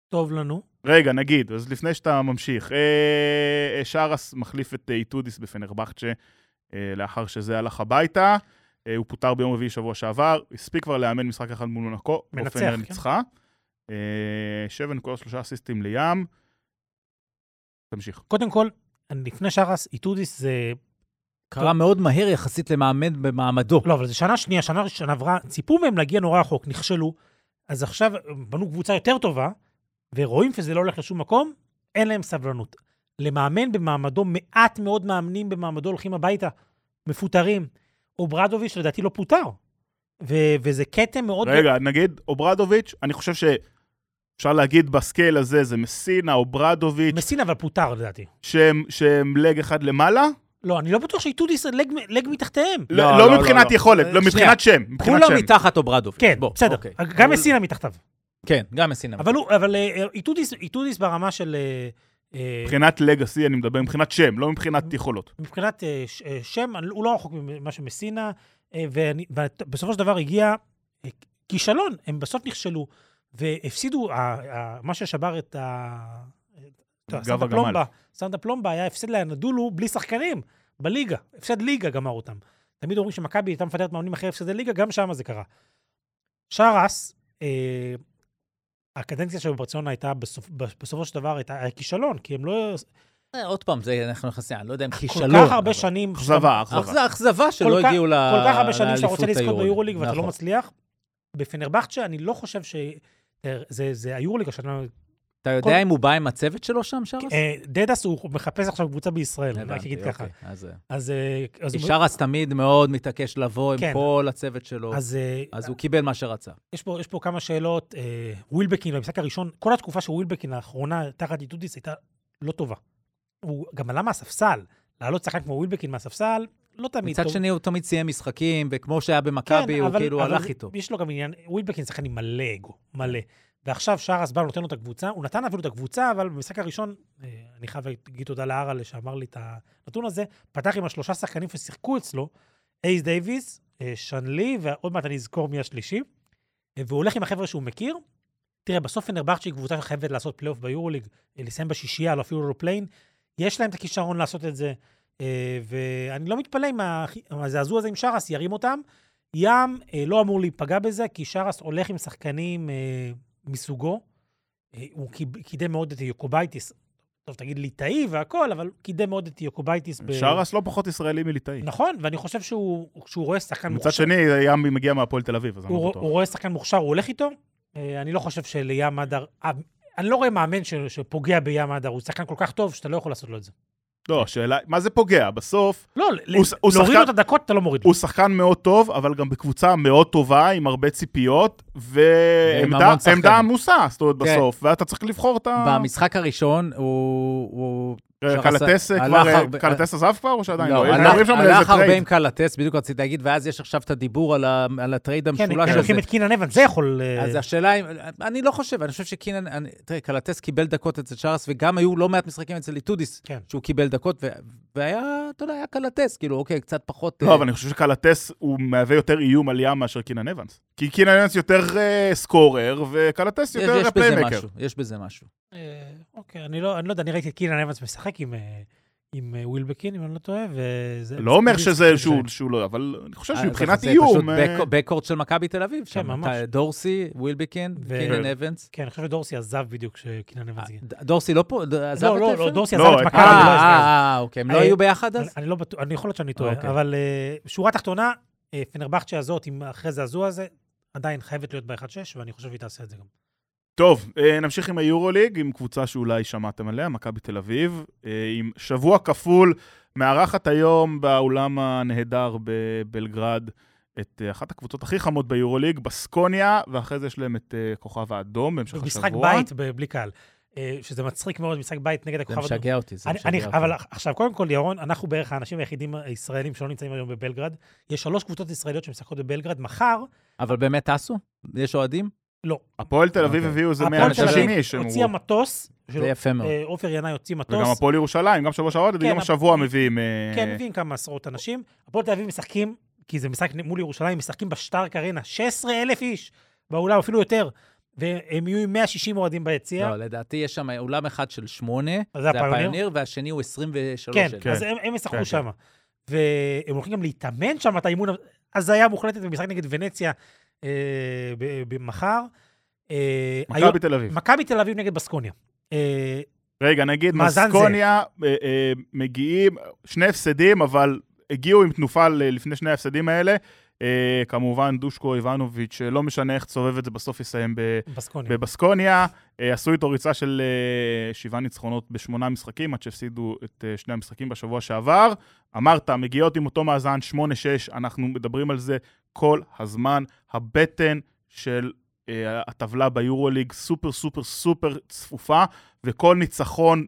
טוב לנו. רגע, נגיד, אז לפני שאתה ממשיך, אה, אה, שרס מחליף את אה, איטודיס בפנרבכצ'ה אה, לאחר שזה הלך הביתה. אה, הוא פוטר ביום רביעי שבוע שעבר, הספיק כבר לאמן משחק אחד מול מונקו. מנצח, אופנר כן. ניצחה. אה, שבע נקודות שלושה אסיסטים לים. תמשיך. קודם כל, לפני שרס, איטודיס זה... קרה מאוד מהר יחסית למאמן במעמדו. לא, אבל זה שנה שנייה, שנה ראשונה עברה, ציפו מהם להגיע נורא רחוק, נכשלו. אז עכשיו בנו קבוצה יותר טובה, ורואים שזה לא הולך לשום מקום, אין להם סבלנות. למאמן במעמדו, מעט מאוד מאמנים במעמדו הולכים הביתה, מפוטרים. אוברדוביץ' לדעתי לא פוטר. ו- וזה כתם מאוד... רגע, נגיד אוברדוביץ', אני חושב שאפשר להגיד בסקייל הזה, זה מסינה, אוברדוביץ', מסין אבל פוטר לדעתי. שהם, שהם לג אחד למעלה, לא, אני לא בטוח שאיטודיס לג, לג מתחתיהם. לא, לא, לא לא, מבחינת לא. יכולת, לא שנייה. מבחינת שם, מבחינת כולם שם. מתחת אוברדוביץ'. כן, בוא, בסדר. אוקיי. גם אבל- מסינה מתחתיו. כן, גם מסינה. אבל הוא, אבל אה, איטודיס, איטודיס ברמה של... אה, אה, מבחינת legacy אני מדבר, מבחינת שם, לא מבחינת יכולות. מבחינת אה, אה, שם, הוא לא רחוק ממה שמסינה, אה, ובסופו של דבר הגיע אה, כישלון, הם בסוף נכשלו, והפסידו, מה ששבר את ה... גב הגמל. סנטה פלומבה היה הפסד לאנדולו בלי שחקנים, בליגה. הפסד ליגה גמר אותם. תמיד אומרים שמכבי הייתה מפטרת מאמנים אחרי הפסדי ליגה, גם שם זה קרה. שרס, אה, הקדנציה שלו בברצלונה הייתה, בסופ, בסופו של דבר, הייתה היה כישלון, כי הם לא... אה, עוד פעם, זה אנחנו נכנסים, אני לא יודע אם כל כישלון. כך הרבה שנים... אכזבה, אכזבה. אכז- אכזבה שלא כל הגיעו ל- כל כך הרבה שנים שאתה לאליפות רוצה לזכות. ביורוליג ואתה לא נכון. מצליח. בפנרבכצ'ה אני לא חושב ש... זה, זה היורוליג השנה. אתה יודע כל- אם הוא בא עם הצוות שלו שם, שרס? אה, דדס הוא מחפש עכשיו קבוצה בישראל, אני רק אגיד ככה. אוקיי, אז, אה, אז... אה, אז שרס תמיד מאוד מתעקש לבוא עם כן. כל הצוות שלו, אז אז הוא קיבל מה שרצה. יש פה, יש פה כמה שאלות. ווילבקין, במשחק הראשון, כל התקופה של ווילבקין האחרונה, תחת איטודיס, הייתה לא טובה. הוא גם עלה מהספסל. לעלות שחקן כמו ווילבקין מהספסל, לא תמיד מצד טוב. שני, הוא תמיד סיים משחקים, וכמו שהיה במכבי, כן, הוא אבל- כאילו אבל הלך איתו. יש לו גם עניין, ווילבקין שחקן עם מלא אגו, מלא. ועכשיו שרס בא, נותן לו את הקבוצה, הוא נתן אפילו את הקבוצה, אבל במשחק הראשון, אה, אני חייב להגיד תודה לארלה שאמר לי את הנתון הזה, פתח עם השלושה שחקנים ששיחקו אצלו, הייז דייוויס, אה, שנלי, ועוד מעט אני אזכור מי השלישי, אה, והוא הולך עם החבר'ה שהוא מכיר. תראה, בסוף פנרבכצ'י היא קבוצה שחייבת לעשות פלייאוף ביורוליג, לסיים בשישייה, לא אפילו לא play-in. יש להם את הכישרון לעשות את זה, ואני לא מתפלא אם הזעזוע הזה עם שרס ירים אותם. ים לא אמור להיפגע בזה, כי שרס הולך עם שחקנים מסוגו. אה, הוא קידם מאוד את יוקובייטיס. טוב, תגיד ליטאי והכל, אבל הוא קידם מאוד את יוקובייטיס. ב- שרס לא פחות ישראלי מליטאי. נכון, ואני חושב שהוא שהוא רואה שחקן מצד שני, ים מגיע מהפועל תל אביב, אז אני הוא, לא הוא בטוח. רואה שחקן מוכשר, הוא הולך איתו. אה, אני לא חושב ששים מדר... אה, אני לא רואה מאמן ש, שפוגע בים מדר, הוא שחקן כל כך טוב שאתה לא יכול לעשות לו את זה. לא, השאלה, מה זה פוגע? בסוף, לא, הוא הוא להוריד שחקן- לו את הדקות, אתה לא מוריד לו. הוא שחקן מאוד טוב, אבל גם בקבוצה מאוד טובה, עם הרבה ציפיות, ועמדה עמוסה, זאת אומרת, כן. בסוף, ואתה צריך לבחור את ה... במשחק הראשון, הוא... הוא- קלטס הלך כבר, הרבה- קלטס עזב כבר, או שעדיין לא? לא, הלך- הרבה עם. קלטס, בדיוק רציתי להגיד, ואז יש עכשיו את הדיבור על ה trade כן, המשולש הם הזה. לוקחים את קינן אבן, זה יכול... אה, אז השאלה אם, אני לא חושב, אני חושב שקינן, תראה, קלטס קיבל דקות אצל שרס, וגם היו לא מעט משחקים אצל איטודיס, כן. שהוא קיבל דקות, והיה, אתה יודע, היה קלטס, כאילו, אוקיי, קצת פחות... לא, אה, אבל אני חושב שקלטס הוא מהווה יותר איום על ים מאשר קינן אבנס. כי קינן אבנס יותר אה, scorer, וקלטס יותר יש בזה playmaker. משהו, יש בזה משהו. אה, אוקיי, אני לא, אני לא יודע, אני ראיתי את קינן אבנס משחק עם, אה, עם אה, ווילבקין, אם אני לא טועה, וזה... לא אומר זה- שזה זה- שהוא שהוא לא, אבל אני חושב אה, שמבחינת זה איום... פשוט אה, בק- בקורד של מכבי תל אביב, שם, ממש. דורסי, ווילבקין, ו- קינן אבנס. כן, אני חושב שדורסי עזב בדיוק כשקינן אבנס הגיע. דורסי לא פה? עזב לא, את לא, היפר? לא, דורסי לא, עזב את מכבי. לא אה, אוקיי, הם לא היו ביחד אני- אז? אני לא בטוח, אני יכול להיות שאני טועה, אוקיי. אבל שורה תחתונה, פנרבכצ'ה הזאת, אחרי זעזוע הזה, עדיין חייבת להיות ב-1-6, ואני חושב שהיא תעשה את זה גם. טוב, אה, נמשיך עם היורוליג, עם קבוצה שאולי שמעתם עליה, מכבי תל אביב, אה, עם שבוע כפול, מארחת היום באולם הנהדר בבלגרד את אה, אחת הקבוצות הכי חמות ביורוליג, בסקוניה, ואחרי זה יש להם את כוכב האדום בהמשך השבוע. משחק בית בלי קהל, שזה מצחיק מאוד, משחק בית נגד זה הכוכב האדום. משגע אותי, זה אני, משגע אני, אותי. אבל עכשיו, קודם כל, ירון, אנחנו בערך האנשים היחידים הישראלים שלא נמצאים היום בבלגרד. יש שלוש קבוצות ישראליות שמשחקות בבלגרד. מחר, אבל באמת טסו? יש אוהדים? לא. הפועל תל אביב אוקיי. הביאו איזה הפועל 160 תל אביב איש, הם הוציאה. מטוס, של- זה יפה מאוד. אה, עופר ינאי הוציא מטוס. וגם הפועל ירושלים, גם שבוע שעבר, כן, גם הפ- השבוע מביאים... אה, כן, מביאים כמה עשרות אנשים. הפועל תל אביב משחקים, כי זה משחק מול ירושלים, משחקים בשטארק ארנה, 16,000 איש באולם, אפילו יותר. והם יהיו עם 160 אוהדים ביציע. לא, לדעתי יש שם אולם אחד של שמונה, אז זה זה הפיוניר? והשני הוא 23 כן, אלף. כן. אז הם, הם ישחקו כן, שם. והם הולכים גם להתאמן שם את האימון, הזיה מוחלטת במשחק נגד ונציה אה, במחר. אה, מכבי תל אביב. מכבי תל אביב נגד בסקוניה. אה, רגע, נגיד. מסקוניה אה, מגיעים, שני הפסדים, אבל הגיעו עם תנופה לפני שני ההפסדים האלה. אה, כמובן, דושקו איבנוביץ', לא משנה איך תסובב את זה, בסוף יסיים בסקוניה. בבסקוניה. אה, עשו איתו ריצה של אה, שבעה ניצחונות בשמונה משחקים, עד שהפסידו את אה, שני המשחקים בשבוע שעבר. אמרת, מגיעות עם אותו מאזן 8-6, אנחנו מדברים על זה כל הזמן. הבטן של אה, הטבלה ביורוליג סופר סופר סופר צפופה, וכל ניצחון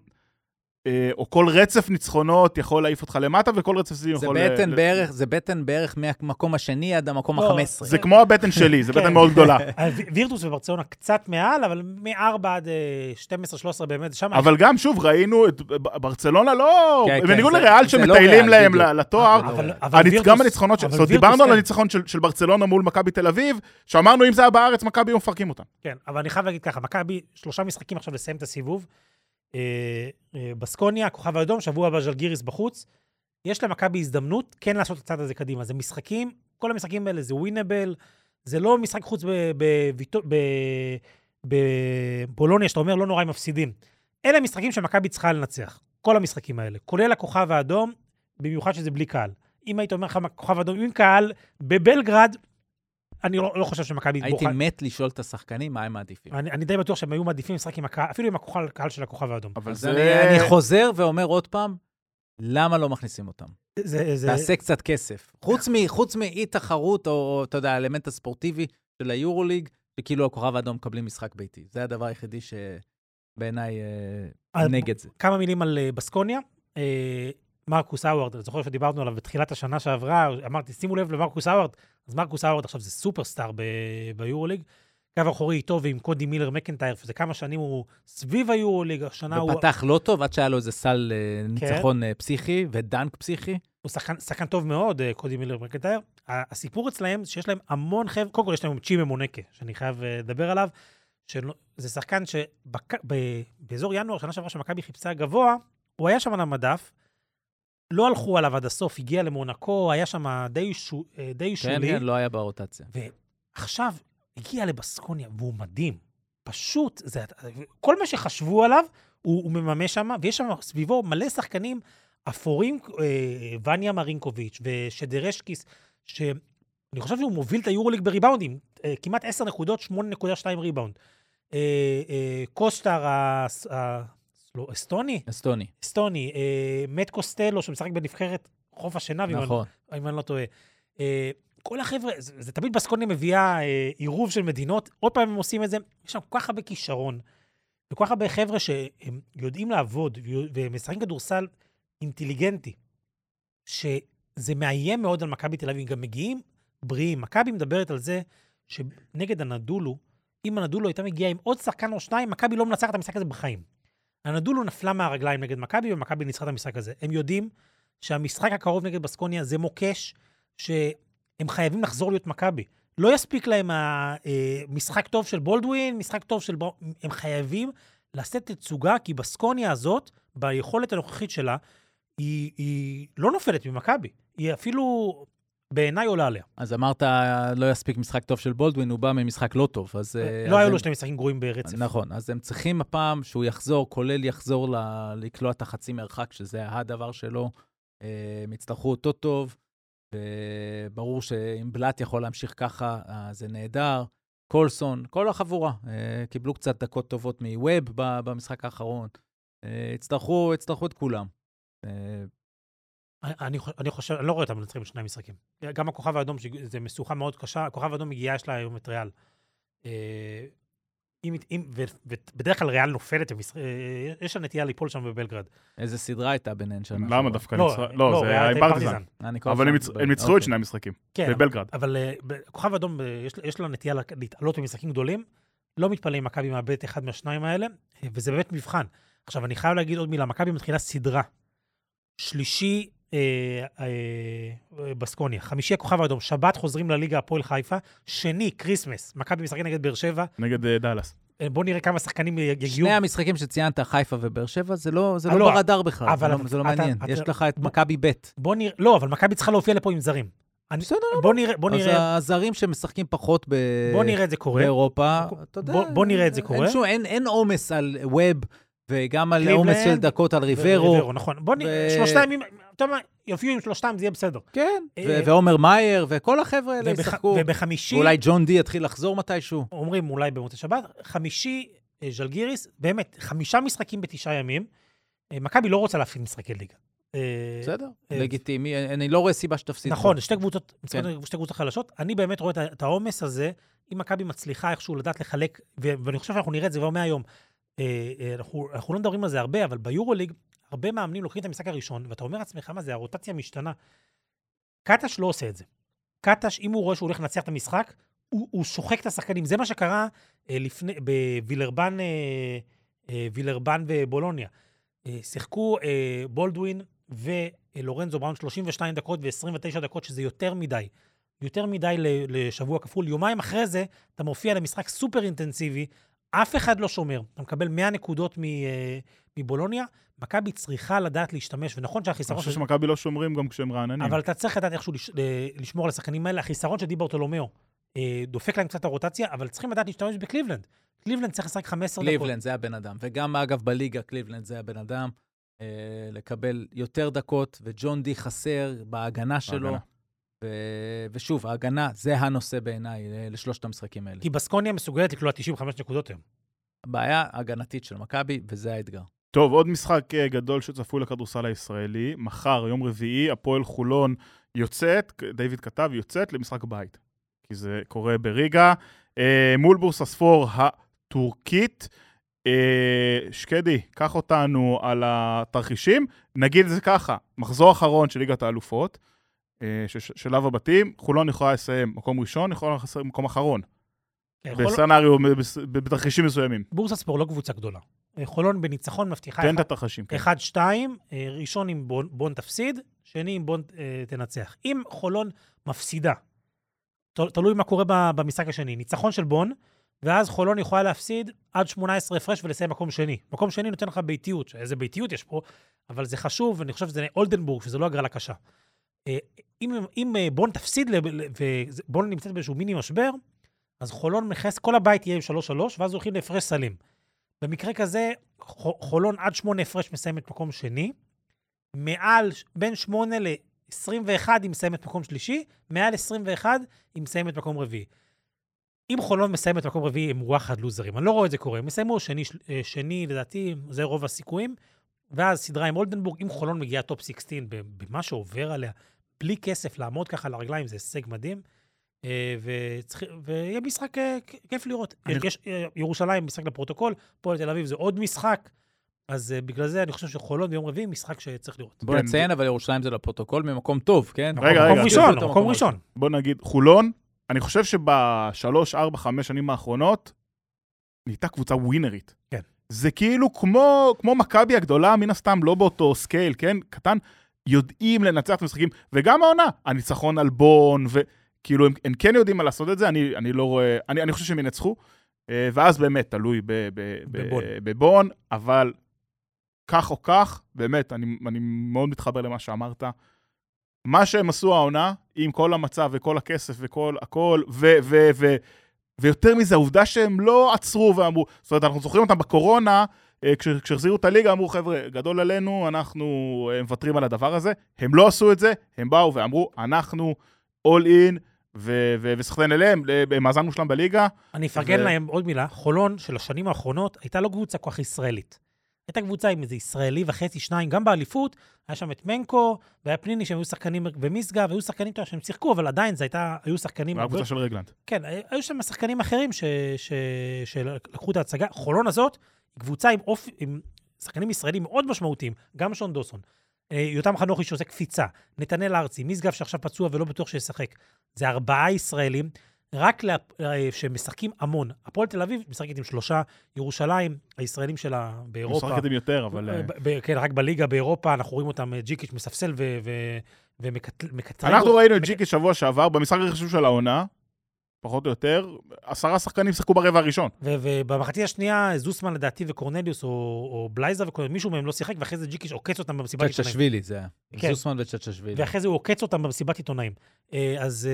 או כל רצף ניצחונות יכול להעיף אותך למטה, וכל רצף זה יכול... ל- בטן ל- בערך, זה בטן בערך מהמקום השני עד המקום לא, ה-15. זה כמו הבטן שלי, זה כן. בטן מאוד גדולה. אה, וירטוס וברצלונה קצת מעל, אבל מ-4 עד אה, 12-13 באמת, שם... אבל גם, שוב, ראינו את ברצלונה לא... כן, כן, בניגוד זה- לריאל זה לא שמטיילים להם לתואר, גם הניצחונות, של- זאת אומרת, דיברנו על. הניצחון של של ברצלונה מול מכבי תל אביב, שאמרנו אם זה היה בארץ, מכבי היו מפרקים אותם. כן, אבל אני חייב להגיד ככה, מכבי, שלושה משחקים עכשיו לסיים את הסיבוב. אה, אה, בסקוניה, כוכב האדום, שבוע הבא ז'לגיריס בחוץ. יש למכבי הזדמנות כן לעשות את הצעד הזה קדימה. זה משחקים, כל המשחקים האלה זה ווינבל, זה לא משחק חוץ בבולוניה, שאתה אומר, לא נורא אם מפסידים. אלה משחקים שמכבי צריכה לנצח. כל המשחקים האלה, כולל הכוכב האדום, במיוחד שזה בלי קהל. אם היית אומר לך כוכב האדום עם קהל, בבלגרד, אני לא, לא חושב שמכבי... הייתי בוכה- מת לשאול את השחקנים מה הם מעדיפים. אני, אני די בטוח שהם היו מעדיפים לשחק עם הקהל, אפילו עם הכוכב, הקהל של הכוכב האדום. אבל זה... אני, אני חוזר ואומר עוד פעם, למה לא מכניסים אותם? זה, זה, תעשה קצת כסף. חוץ מ- חוץ מאי תחרות, או, אתה יודע, האלמנט הספורטיבי של היורוליג, שכאילו הכוכב האדום מקבלים משחק ביתי. זה הדבר היחידי שבעיניי אה, אז נגד זה. כמה מילים על אה, בסקוניה. אה, מרקוס האווארד, אני זוכר שדיברנו עליו בתחילת השנה שעברה, אמרתי, שימו לב למרקוס האווארד, אז מרקוס האווארד עכשיו זה superstar ב- ביורוליג. קו אחורי איתו ועם קודי מילר מקנטייר, שזה כמה שנים הוא סביב היורוליג, השנה הוא... ופתח לא טוב, עד שהיה לו איזה סל אה, ניצחון אה, פסיכי ו dunk פסיכי. הוא שחקן, שחקן טוב מאוד, אה, קודי מילר מקנטייר. הסיפור אצלהם, שיש להם המון חבר'ה, קודם כל יש להם את צ'ימה מונקה, שאני חייב לדבר עליו, שזה שחקן שבאזור ינואר, שנה שעברה שמכבי חיפשה גבוה, הוא היה שם על המדף, לא הלכו עליו עד הסוף, הגיע למונקו, היה שם די, שו, אה, די כן, שולי. כן, לא היה ברוטציה. ועכשיו הגיע לבסקוניה, והוא מדהים. פשוט, זה, כל מה שחשבו עליו, הוא, הוא מממש שם, ויש שם סביבו מלא שחקנים אפורים, אה, וניה מרינקוביץ' ושדרשקיס, שאני חושב שהוא מוביל את היורוליג בריבאונדים, אה, כמעט 10 נקודות, 8.2 ריבאונד. אה, אה, קוסטר, לא, אסטוני? אסטוני. אסטוני, אה, מת קוסטלו, שמשחק בנבחרת חוף השנהב, אם אני- נכון. אם אני לא טועה. אה, כל החבר'ה, זה, זה תמיד בסקוניה מביאה אה, עירוב של מדינות, עוד פעם הם עושים את זה, יש שם כל כך הרבה כישרון, וכל כך הרבה חבר'ה שהם יודעים לעבוד, ויו- והם משחקים כדורסל אינטליגנטי, שזה מאיים מאוד על מכבי תל אביב, גם מגיעים בריאים. מכבי מדברת על זה שנגד הנדולו, אם הנדולו הייתה מגיעה עם עוד שחקן או שניים, מכבי לא מנצחת את המשחק הזה בחיים. הנדולו נפלה מהרגליים נגד מכבי, ומכבי ניצחה את המשחק הזה. הם יודעים שהמשחק הקרוב נגד בסקוניה זה מוקש, שהם חייבים לחזור להיות מכבי. לא יספיק להם המשחק טוב של בולדווין, משחק טוב של... הם חייבים לשאת תצוגה, כי בסקוניה הזאת, ביכולת הנוכחית שלה, היא, היא לא נופלת ממכבי. היא אפילו, בעיניי, עולה עליה. אז אמרת, לא יספיק משחק טוב של בולדווין, הוא בא ממשחק לא טוב. אז... אה, לא אז היו לו שני משחקים גרועים ברצף. נכון, אז הם צריכים הפעם שהוא יחזור, כולל יחזור ל- לקלוע את החצי מרחק, שזה הדבר שלו. אה, הם יצטרכו אותו טוב, וברור שאם בלאט יכול להמשיך ככה, אה, זה נהדר. קולסון, כל החבורה, אה, קיבלו קצת דקות טובות מווב במשחק האחרון. אה, יצטרכו, יצטרכו את כולם. אה, אני, אני חושב, אני לא רואה אותם מנצחים בשני משחקים. גם הכוכב האדום, שזו משוכה מאוד קשה, הכוכב האדום מגיעה, יש לה היום את ריאל. אה, אם, אם, ו- ובדרך כלל ריאל נופלת, אה, יש לה נטייה ליפול שם בבלגרד. איזה סדרה הייתה ביניהן שנה למה? דווקא לא? לא, לא, זה ריאל היה עם פרטיזן. כל אבל הם ניצחו את אוקיי. שני המשחקים. כן, בבלגרד. אבל אה, ב- הכוכב האדום, אה, יש, יש לה נטייה להתעלות במשחקים גדולים. לא מתפלא אם מכבי מאבדת אחד מהשניים האלה, אה, וזה באמת מבחן. עכשיו, אני חייב להגיד עוד מילה, מכבי מתחילה סדרה. שלישי, אה, אה, בסקוניה. חמישי הכוכב האדום, שבת חוזרים לליגה הפועל חיפה. שני, Christmas, מכבי משחק נגד באר שבע. נגד אה, דאלאס. אה, בואו נראה כמה שחקנים יגיעו. שני המשחקים שציינת, חיפה ובאר שבע, זה לא, זה אה, לא לא, ברדאר בכלל, זה אבל לא, אתה- זה לא אתה- מעניין. אתה- יש לך את בוא- מכבי ב'. בוא נראה, לא, אבל מכבי צריכה להופיע לפה עם זרים. אני- בסדר, בוא נראה, בוא אז נראה, הזרים שמשחקים פחות ב... בוא נראה את זה קורה. באירופה, בוא- אתה יודע... בוא- בוא נראה את זה קורה. אין אין עומס על ווב, וגם על עומס של דקות על ריברו. נכון. בוא נראה, ו- ימים- אתה יודע מה, יופיעו עם שלושתם, זה יהיה בסדר. כן, אה, ועומר מאייר, וכל החבר'ה האלה ישחקו. ובחמישי, ואולי ג'ון די יתחיל לחזור מתישהו. אומרים אולי במוצאי שבת, חמישי, אה, ז'לגיריס, באמת, חמישה משחקים בתשעה ימים. אה, מכבי לא רוצה להפעיל משחקי ליגה. בסדר, לגיטימי. אני לא רואה סיבה שתפסיד. נכון. שתי קבוצות, כן. שתי קבוצות חלשות. אני באמת רואה את העומס הזה, אם מכבי מצליחה איכשהו לדעת לחלק, ואני חושב שאנחנו נראה את זה כבר מהיום. אנחנו אנחנו לא מדברים על זה הרבה, אבל ביורוליג, הרבה מאמנים לוקחים את המשחק הראשון, ואתה אומר לעצמך, מה זה, הרוטציה משתנה. קטש לא עושה את זה. קטש, אם הוא רואה שהוא הולך לנצח את המשחק, הוא, הוא שוחק את השחקנים. זה מה שקרה אה, לפני, בווילרבן אה, אה, וילרבן ובולוניה. אה, שיחקו אה, בולדווין ולורנזו בראון 32 דקות ו-29 דקות, שזה יותר מדי. יותר מדי לשבוע כפול. יומיים אחרי זה, אתה מופיע למשחק סופר אינטנסיבי, אף אחד לא שומר. אתה מקבל 100 נקודות מבולוניה. מכבי צריכה לדעת להשתמש, ונכון שהחיסרון... אני חושב שמכבי לא שומרים גם כשהם רעננים. אבל אתה צריך לדעת איכשהו לשמור על השחקנים האלה. החיסרון של דיברטולומיאו דופק להם קצת הרוטציה, אבל צריכים לדעת להשתמש בקליבלנד. קליבלנד צריך לשחק 15 דקות. קליבלנד זה הבן אדם. וגם, אגב, בליגה קליבלנד זה הבן אדם. אה, לקבל יותר דקות, וג'ון די חסר בהגנה שלו. בהגנה. ו... ושוב, ההגנה זה הנושא בעיניי אה, לשלושת המשחקים האלה. כי בסקוניה מסוגלת לקלוע 95 נקודות היום. הבעיה הגנתית של מכבי, וזה האתגר. טוב, עוד משחק אה, גדול שצפוי לכדורסל הישראלי. מחר, יום רביעי, הפועל חולון יוצאת, דיוויד כתב, יוצאת למשחק בית. כי זה קורה בריגה. אה, מול בורס הספור הטורקית. אה, שקדי, קח אותנו על התרחישים. נגיד את זה ככה, מחזור אחרון של ליגת האלופות, שלב הבתים, חולון יכולה לסיים מקום ראשון, יכולה לסיים מקום אחרון. כן, בסצנריו, בתרחישים מסוימים. בורסה ספור לא קבוצה גדולה. חולון בניצחון מבטיחה... תן את התרחישים. כן. אחד, שתיים, ראשון עם בון, תפסיד, שני עם בון תנצח. אם חולון מפסידה תלוי מה קורה במשחק השני. ניצחון של בון, ואז חולון יכולה להפסיד עד 18 הפרש ולסיים מקום שני. מקום שני נותן לך ביתיות, איזה ביתיות יש פה, אבל זה חשוב, ואני חושב שזה אולדנבורג, שזה לא הגרלה קשה. אה, אם, אם אה, בון תפסיד, ובון נמצאת באיזשהו מיני משבר, אז חולון מכס, כל הבית יהיה עם 3-3, ואז הולכים להפרש סלים. במקרה כזה, חולון עד 8 הפרש מסיימת מקום שני, מעל, בין 8 ל... 21 היא מסיימת מקום שלישי, מעל 21 היא מסיימת מקום רביעי. אם חולון מסיימת מקום רביעי עם וואחד לוזרים, אני לא רואה את זה קורה, הם יסיימו שני, אה, שני לדעתי, זה רוב הסיכויים, ואז סדרה עם אולדנבורג, אם חולון מגיעה top 16 במה שעובר עליה, בלי כסף לעמוד ככה על הרגליים, זה הישג מדהים. אה, וצריך, ויהיה משחק אה, כיף לראות. אני... יש ירושלים, משחק לפרוטוקול, פועל תל אביב זה עוד משחק. אז בגלל זה אני חושב שחולון ביום רביעי משחק שצריך לראות. בוא כן. נציין, אבל ירושלים זה לפרוטוקול ממקום טוב, כן? רגע, רגע. מקום ראשון, מקום ראשון. בוא נגיד, חולון, אני חושב שבשלוש, ארבע, חמש שנים האחרונות, נהייתה קבוצה ווינרית. כן. זה כאילו כמו, כמו מכבי הגדולה, מן הסתם, לא באותו scale, כן? קטן, יודעים לנצח את המשחקים, וגם העונה, הניצחון על בון, וכאילו, הם, הם כן יודעים מה לעשות את זה, אני, אני לא רואה, אני, אני חושב שהם ינצחו, אה, ואז באמת תלוי בבון, בבון אבל כך או כך, באמת, אני, אני מאוד מתחבר למה שאמרת. מה שהם עשו העונה, עם כל המצב וכל הכסף וכל הכל, ו, ו, ו, ויותר מזה, העובדה שהם לא עצרו ואמרו, זאת אומרת, אנחנו זוכרים אותם בקורונה, אה, כשהחזירו את הליגה, אמרו, חבר'ה, גדול עלינו, אנחנו אה, מוותרים על הדבר הזה. הם לא עשו את זה, הם באו ואמרו, אנחנו all in, וסחטיין אליהם, במאזן מושלם בליגה. אני אפרגן ו... להם עוד מילה, חולון של השנים האחרונות הייתה לא קבוצה כל כך ישראלית. הייתה קבוצה עם איזה ישראלי וחצי, שניים, גם באליפות, היה שם את מנקו, והיה פניני שהם היו שחקנים במשגב, היו שחקנים שהם שיחקו, אבל עדיין זו הייתה, היו שחקנים... היה קבוצה של רגלנד. כן, היו שם שחקנים אחרים ש, ש, שלקחו את ההצגה. חולון הזאת קבוצה עם, אופ, עם שחקנים ישראלים מאוד משמעותיים, גם שון דוסון. אה, יותם חנוכי שעושה קפיצה, נתנאל ארצי, משגב שעכשיו פצוע ולא בטוח שישחק. זה ארבעה ישראלים רק לה, אה, שמשחקים המון. הפועל תל אביב משחקת עם שלושה, ירושלים, הישראלים שלה באירופה. משחקת עם יותר, אבל... אה, ב, כן, רק בליגה באירופה, אנחנו רואים אותם, אה, ג'יקיץ' מספסל ומקטרים. אנחנו ראינו את ג'יקיץ' שבוע שעבר, במשחק הראשון של העונה, פחות או יותר, עשרה שחקנים שיחקו ברבע הראשון. ובמחצית השנייה, זוסמן לדעתי וקורנליוס, או, או בלייזה וקורנליוס, מישהו מהם לא שיחק, ואחרי זה ג'יקיש עוקץ אותם במסיבת עיתונאים. צ'צ'שווילי זה היה. כן. זוסמן וצ'צ'שווילי. ואחרי זה הוא עוקץ אותם במסיבת עיתונאים. אז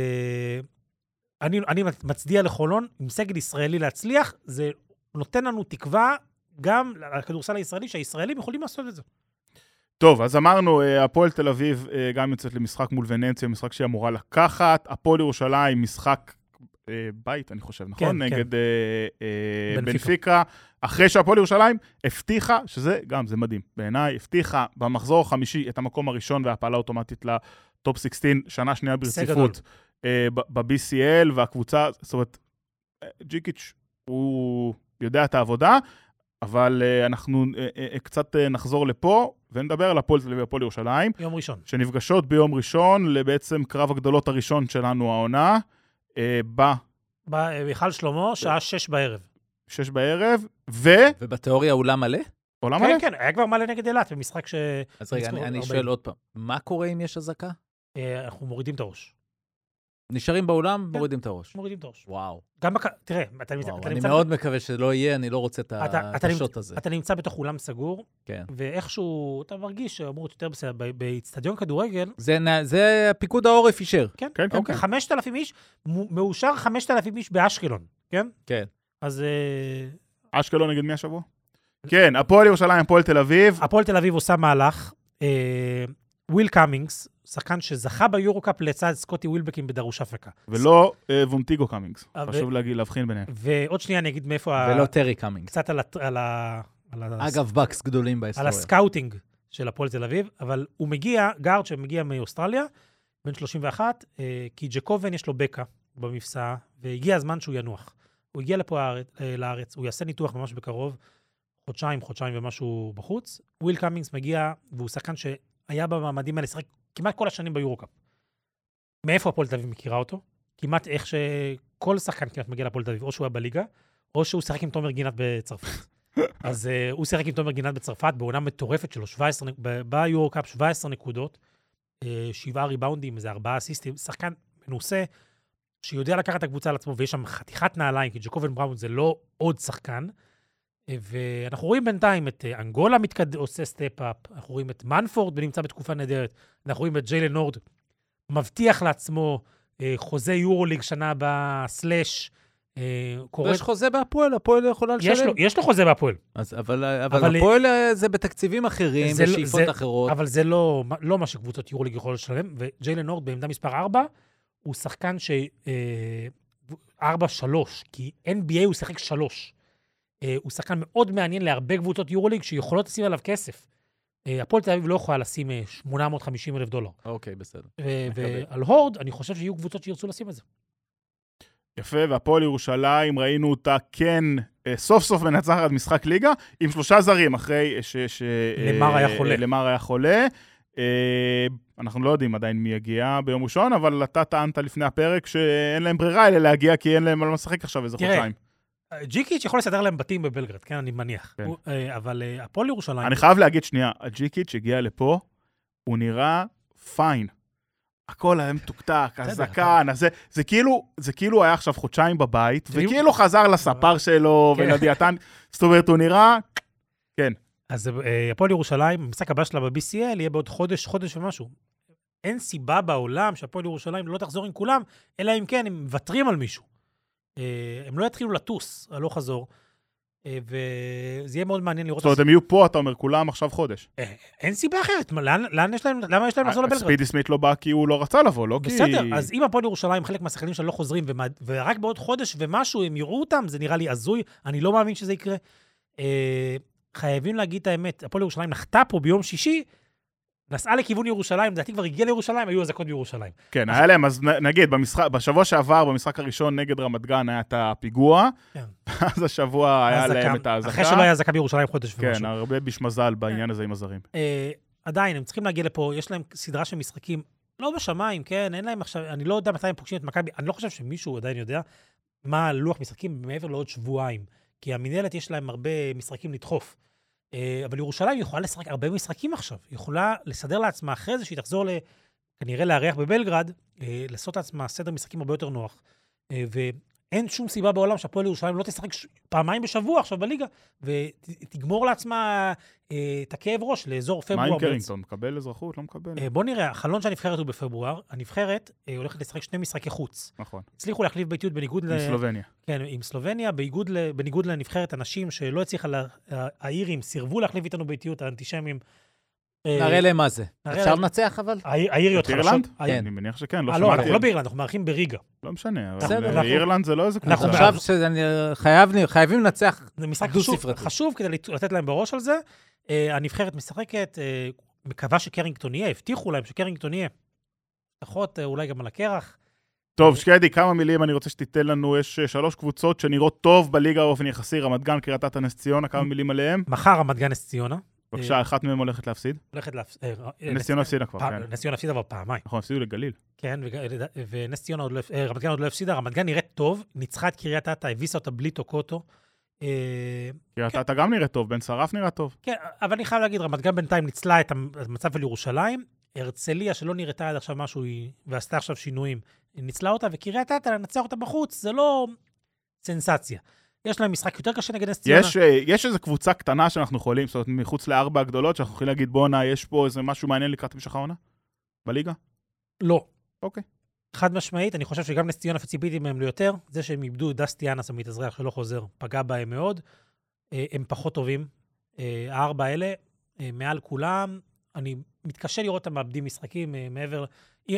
אני, אני מצדיע לחולון, עם סגל ישראלי להצליח, זה נותן לנו תקווה גם לכדורסל הישראלי, שהישראלים יכולים לעשות את זה. טוב, אז אמרנו, אה, הפועל תל אביב אה, גם יוצאת למשחק מול ונציה, משחק שהיא אמורה לקחת. הפועל ירושלים, משחק אה, בית, אני חושב, נכון? כן, נגד כן. אה, בנפיקה. בנפיקה. אחרי שהפועל ירושלים הבטיחה, שזה גם, זה מדהים בעיניי, הבטיחה במחזור החמישי את המקום הראשון והפעלה אוטומטית לטופ 16, שנה שנייה ברציפות. אה, ב-BCL, והקבוצה, זאת אומרת, ג'יקיץ' הוא יודע את העבודה, אבל אה, אנחנו אה, קצת נחזור לפה. ונדבר על הפועל תל אביב והפועל ירושלים, יום ראשון. שנפגשות ביום ראשון לבעצם קרב הגדולות הראשון שלנו העונה, אה, בהיכל שלמה, שעה שש בערב. ב-6 בערב, ו... ובתיאוריה אולם מלא? עולם כן, מלא? כן, היה כבר מלא נגד אילת במשחק ש... אז רגע, אני, אני 40. שואל עוד פעם, מה קורה אם יש אזעקה? אה, אנחנו מורידים את הראש. נשארים באולם, כן. מורידים את הראש. מורידים את הראש. וואו. גם בק... תראה, אתה נמצא... וואו, אתה אני נמצא- מאוד מקווה שלא יהיה, אני לא רוצה את השוט הזה. אתה נמצא בתוך אולם סגור, כן. ואיכשהו אתה מרגיש שאמור להיות יותר בסדר. ב- באיצטדיון כדורגל, זה נ- זה פיקוד העורף אישר. כן, כן, כן, אוקיי. כן. 5,000 איש, מו- מאושר 5,000 איש באשקלון, כן? כן. אז אה, אשקלון נגד מי השבוע? כן, הפועל ירושלים, הפועל תל אביב. הפועל תל אביב עושה מהלך. אה, וויל קאמינגס, שחקן שזכה ביורו-קאפ לצד סקוטי ווילבקים בדרוש אפריקה. ולא אה, וונטיגו קאמינגס. אה, ו- חשוב להגיד, להבחין ביניהם. ועוד שנייה אני אגיד מאיפה... ה- ולא טרי קאמינג. קצת על, על, ה... על, ה... אגב, בקס גדולים על בהיסטוריה. הסקאוטינג של הפועל תל אביב, אבל הוא מגיע, גארד שמגיע מאוסטרליה, בן 31, אה, כי ג'קובן יש לו בקע במפסע, והגיע הזמן שהוא ינוח. הוא הגיע לפה הארץ, לארץ, הוא יעשה ניתוח ממש בקרוב, חודשיים, חודשיים ומשהו בחוץ. וויל קאמינגס מגיע, והוא שחקן שהיה במעמדים האלה, שיחק כמעט כל השנים ביורו-קאפ. מאיפה הפועל תל אביב מכירה אותו? כמעט איך שכל שחקן כמעט מגיע לפועל תל אביב, או שהוא היה בליגה, או שהוא שיחק עם תומר גינת בצרפת. אז אה, הוא שיחק עם תומר גינת בצרפת בעונה מטורפת שלו, 17, נק- ב- ביורו-קאפ 17 נקודות, אה, שבעה ריבאונדים, איזה ארבעה אסיסטים, שחקן מנוסה, שיודע לקחת את הקבוצה על עצמו, ויש שם חתיכת נעליים, כי ג'קובן בראון זה לא עוד שחקן. ואנחנו רואים בינתיים את אה, אנגולה מתקד... עושה step-up, אנחנו רואים את מנפורד ונמצא בתקופה נהדרת, אנחנו רואים את ג'יילן הורד מבטיח לעצמו אה, חוזה יורוליג שנה הבאה, slash, אה, קורא... יש חוזה בהפועל, הפועל לא יכולה לשלם. יש לו, יש לו חוזה בהפועל, אז, אבל, אבל, אבל- הפועל זה בתקציבים אחרים, זה לא- בשאיפות זה- אחרות. אבל זה לא, לא מה שקבוצות יורוליג יכולות לשלם, וג'יילן נורד בעמדה מספר 4, הוא שחקן ש... אה, 4-3, כי NBA הוא שיחק 3. אה, הוא שחקן מאוד מעניין להרבה קבוצות יורוליג שיכולות לשים עליו כסף. אה, הפועל תל אביב לא יכולה לשים אה, 850 אלף דולר. אוקיי, בסדר. ועל הורד, אני חושב שיהיו קבוצות שירצו לשים את זה. יפה, והפועל ירושלים, ראינו אותה כן, אה, סוף סוף מנצחת משחק ליגה, עם שלושה זרים, אחרי ש... ש אה, למר היה חולה. למר היה חולה. אה, אנחנו לא יודעים עדיין מי יגיע ביום ראשון, אבל אתה טענת לפני הפרק שאין להם ברירה אלא להגיע, כי אין להם על מה לשחק עכשיו איזה תראה, חודשיים. ג'יקיץ' יכול לסדר להם בתים בבלגרד, כן, אני מניח. כן. הוא, אה, אבל אה, הפועל ירושלים... אני חייב להגיד שנייה, הג'יקיץ' הגיע לפה, הוא נראה פיין. הכל היה מתוקתק, הזקן, הזה, זה כאילו, זה כאילו היה עכשיו חודשיים בבית, וכאילו חזר לספר שלו כן. ולדיאטן, זאת אומרת, הוא נראה, אז אה, הפועל ירושלים, המשחק הבא שלה ב-BCL יהיה בעוד חודש, חודש ומשהו. אין סיבה בעולם שהפועל ירושלים לא תחזור עם כולם, אלא אם כן הם מוותרים על מישהו. אה, הם לא יתחילו לטוס הלוך חזור, אה, וזה יהיה מאוד מעניין לראות... זאת אומרת, הם יהיו פה, אתה אומר, כולם עכשיו חודש. אה, אין סיבה אחרת, מה, לאן, לאן יש להם, למה יש להם לחזור לבלגרד? ספידי סמית לא בא כי הוא לא רצה לבוא, לא כי... בסדר, אז אם הפועל ירושלים, חלק מהשחקנים שלה לא חוזרים, ורק בעוד חודש ומשהו הם יראו אותם, זה נראה לי הזוי, אני לא מאמין שזה יקרה. חייבים להגיד את האמת, הפועל ירושלים נחתה פה ביום שישי, נסעה לכיוון ירושלים, לדעתי כבר הגיעה לירושלים, היו אזעקות בירושלים. כן, היה להם, אז נגיד, במשחק, בשבוע שעבר, במשחק הראשון נגד רמת גן היה את הפיגוע, כן. אז השבוע היה להם את האזעקה. אחרי שלא היה אזעקה בירושלים חודש כן, ומשהו. הרבה ביש מזל בעניין הזה עם הזרים. אה, עדיין, הם צריכים להגיע לפה, יש להם סדרה של משחקים, לא בשמיים, כן, אין להם עכשיו, אני לא יודע מתי הם פוגשים את מכבי, אני לא חושב שמישהו עדיין יודע מה לוח משחקים מעבר לעוד שבועיים, כי המינהלת יש להם הרבה משחקים לדחוף. אה, אבל ירושלים יכולה לשחק הרבה משחקים עכשיו, היא יכולה לסדר לעצמה אחרי זה שהיא תחזור. כנראה לארח בבלגרד, אה, לעשות לעצמה סדר משחקים הרבה יותר נוח. ואין שום סיבה בעולם שהפועל ירושלים לא תשחק ש... פעמיים בשבוע עכשיו בליגה, ותגמור לעצמה אה, את הכאב ראש לאזור מה פברואר. עם מרץ. קרינגטון? מקבל אזרחות? לא מקבל? אה, בוא נראה, החלון של הנבחרת הוא בפברואר, הנבחרת אה, הולכת לשחק שני משחקי חוץ. נכון, הצליחו להחליף ביתיות בניגוד ל... עם סלובניה. כן, עם סלובניה, בניגוד, ל... בניגוד לנבחרת הנשים שלא הצליחה, לה... האירים סירבו להחליף איתנו ביתיות, האנטישמים. אה, נראה להם מה זה. אפשר לנצח אבל? אירלנד? האי- כן. אני מניח שכן, לא אה, לא, אנחנו שמעתי. לא באירלנד, אנחנו מארחים בריגה. לא משנה, אבל אנחנו- אירלנד זה לא איזה אנחנו קבוצה. עכשיו שאני חייב, חייבים לנצח. זה משחק חשוב. חשוב כדי לת- לתת להם בראש על זה. אה, הנבחרת משחקת, אה, מקווה שקרינגטון יהיה, הבטיחו להם שקרינגטון יהיה. אה, אולי גם על הקרח. טוב, שקדי, כמה מילים אני רוצה שתיתן לנו. יש אה, שלוש קבוצות שנראות טוב בליגה באופן יחסי, רמת גן, קריית אתא, נס ציונה, כמה מילים עליהם. מחר רמת גן נס ציונה, בבקשה, אחת מהן הולכת להפסיד. הולכת להפס... אה, אה, נס ציונה הפסידה כבר, כן. נס ציונה הפסידה כבר פעמיים. נכון, הפסידו לגליל. כן, ונס ציונה עוד לא, אה, רמת גן עוד לא הפסידה, רמת גן נראית טוב, ניצחה את קריית אתא, הביסה אותה בלי טוקוטו. אה, קריית כן. אתא גם נראית טוב, בן שרף נראה טוב. כן, אבל אני חייב להגיד, רמת גן בינתיים ניצלה את המצב של ירושלים. הרצליה, שלא נראתה עד עכשיו משהו, ועשתה עכשיו שינויים, ניצלה אותה, וקריית אתא, לנצח אותה בחוץ, זה לא סנסציה. יש להם משחק יותר קשה נגד נס ציונה. יש, אה, יש איזו קבוצה קטנה שאנחנו יכולים, זאת אומרת, מחוץ לארבע הגדולות, שאנחנו יכולים להגיד, בואנה, יש פה איזה משהו מעניין לקראת המשך העונה? בליגה? לא. אוקיי. חד משמעית, אני חושב שגם נס ציונה וציפיתי מהם ליותר. זה שהם איבדו את דסטי אנס המתאזרח שלא חוזר, פגע בהם מאוד. אה, הם פחות טובים. אה, הארבע האלה, מעל כולם, אני מתקשה לראות אותם מאבדים משחקים מעבר,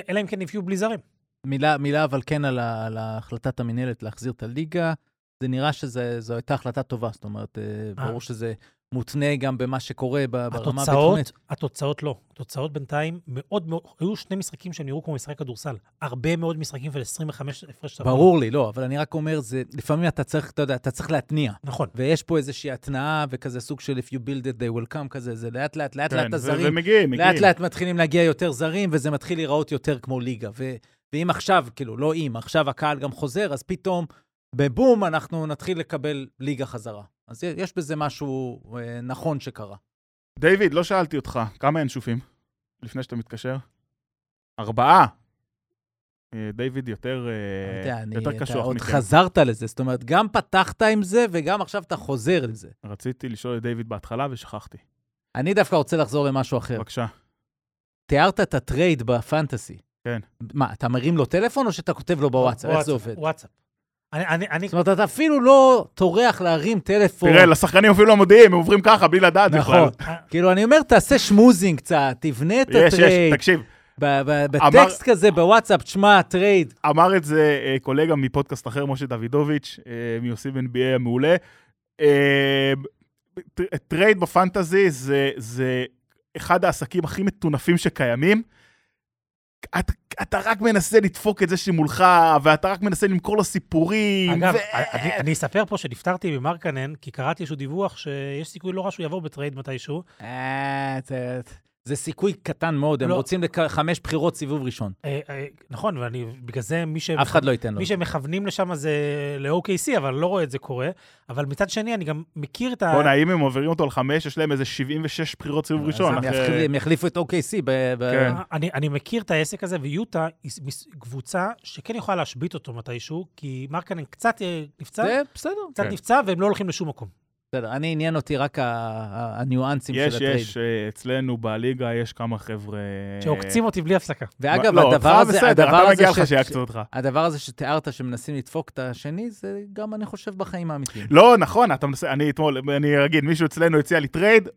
אלא אם כן יביאו בלי זרים. מילה, מילה אבל כן על, ה, על החלטת המינהלת להחזיר את הליגה. זה נראה שזו הייתה החלטה טובה, זאת אומרת, אה, ברור שזה מותנה גם במה שקורה ברמה התוצאות, הביטחונית. התוצאות לא. התוצאות בינתיים מאוד מאוד, היו שני משחקים שהם נראו כמו משחקי כדורסל. הרבה מאוד משחקים של 25 הפרש שערים. ברור לי, לא, אבל אני רק אומר, זה, לפעמים אתה צריך, אתה יודע, אתה צריך להתניע. נכון. ויש פה איזושהי התנעה וכזה סוג של If you build it, they will come כזה, זה לאט לאט, לאט כן, לאט הזרים, ומגיעים, מגיעים. לאט לאט מתחילים להגיע יותר זרים, וזה מתחיל להיראות יותר כמו ליגה. ו, ואם עכשיו, כאילו, לא אם, עכשיו הקהל גם חוזר, אז פתאום, בבום, אנחנו נתחיל לקבל ליגה חזרה. אז יש בזה משהו אה, נכון שקרה. דיוויד, לא שאלתי אותך, כמה ינשופים? לפני שאתה מתקשר? ארבעה. אה, דיוויד יותר, אה, אתה יודע, אני, יותר אתה קשוח עוד מכם. חזרת לזה, זאת אומרת, גם פתחת עם זה, וגם עכשיו אתה חוזר לזה. רציתי לשאול את דיוויד בהתחלה ושכחתי. אני דווקא רוצה לחזור למשהו אחר. בבקשה. תיארת את ה trade ב fantasy. כן. מה, אתה מרים לו טלפון או שאתה כותב לו בוואטסאפ? איך זה עובד? וואטסאפ. אני, אני, אני, זאת אומרת, אתה אפילו לא טורח להרים טלפון. תראה, לשחקנים אפילו לא מודיעים, הם עוברים ככה, בלי לדעת בכלל. נכון. כאילו, אני אומר, תעשה schmoozing קצת, תבנה את יש, יש, ה trade. תקשיב, ב- ב- בטקסט כזה, בוואטסאפ, תשמע, trade. אמר את זה אה, קולגה מפודקאסט אחר, משה דוידוביץ', אה, מיוסיב NBA המעולה. אה, trade ב fantasy זה, זה אחד העסקים הכי מטונפים שקיימים. אתה, אתה רק מנסה לדפוק את זה שמולך, ואתה רק מנסה למכור לו סיפורים. אגב, ו... אני, אני אספר פה שנפטרתי ממרקנן, כי קראתי איזשהו דיווח שיש סיכוי לא רע שהוא יעבור ב trade מתישהו. אה, זה- סיכוי קטן מאוד, הם לא. רוצים לק- חמש בחירות סיבוב ראשון. אה, אה, נכון, ואני, בגלל זה מי ש... אף אחד לא ייתן לו. מי שמכוונים לשם זה ל-OKC, אבל לא רואה את זה קורה. אבל מצד שני, אני גם מכיר את ה... בוא'נה, אם הם מעבירים אותו על חמש, יש להם איזה 76 בחירות סיבוב ראשון. אז הם אחרי- יחל- הם יחליפו את OKC. ב- ב- כן. אני, אני מכיר את העסק הזה, ויוטה היא קבוצה שכן יכולה להשבית אותו מתישהו, כי מרקנן קצת אה, נפצע, זה בסדר. קצת כן. נפצע, והם לא הולכים לשום מקום. בסדר, אני עניין אותי רק הניואנסים יש, של ה trade. יש, אה, אצלנו בליגה יש כמה חבר'ה... שעוקצים אותי בלי הפסקה. ואגב, לא, הדבר אותך הזה, בסדר, הדבר אתה הזה מגיע לך שיעקצו אותך. הדבר הזה שתיארת שמנסים לדפוק את השני, זה גם, אני חושב, בחיים האמיתיים. לא, נכון, אתה מנסה, אני אתמול, אני אגיד, מישהו אצלנו הציע לי trade,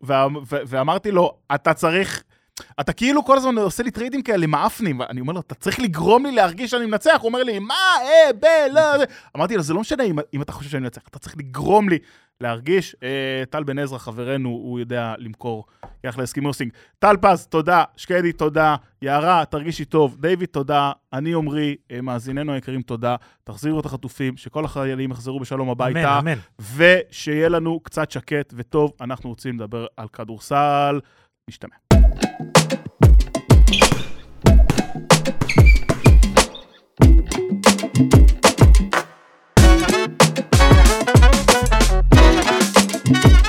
ואמרתי לו, אתה צריך, אתה כאילו כל הזמן עושה לי טריידים כאלה מעפנים, ואני אומר לו, אתה צריך לגרום לי להרגיש שאני מנצח, הוא אומר לי, מה, אה, ב, לא. אמרתי לו, זה לא משנה אם, אם אתה חושב שאני מנצח, אתה צריך לגרום לי להרגיש. אה, טל בן עזרא, חברנו, הוא יודע למכור יחד להסכים סקימוסינג. טל פז, תודה. שקדי, תודה. יערה, תרגישי טוב. דיוויד, תודה. אני עמרי, אה, מאזיננו היקרים, תודה. תחזירו את החטופים, שכל החיילים יחזרו בשלום הביתה. אמן, אמן. ושיהיה לנו קצת שקט וטוב. אנחנו רוצים לדבר על כדורסל. נשתמע. Thank you. Thank you.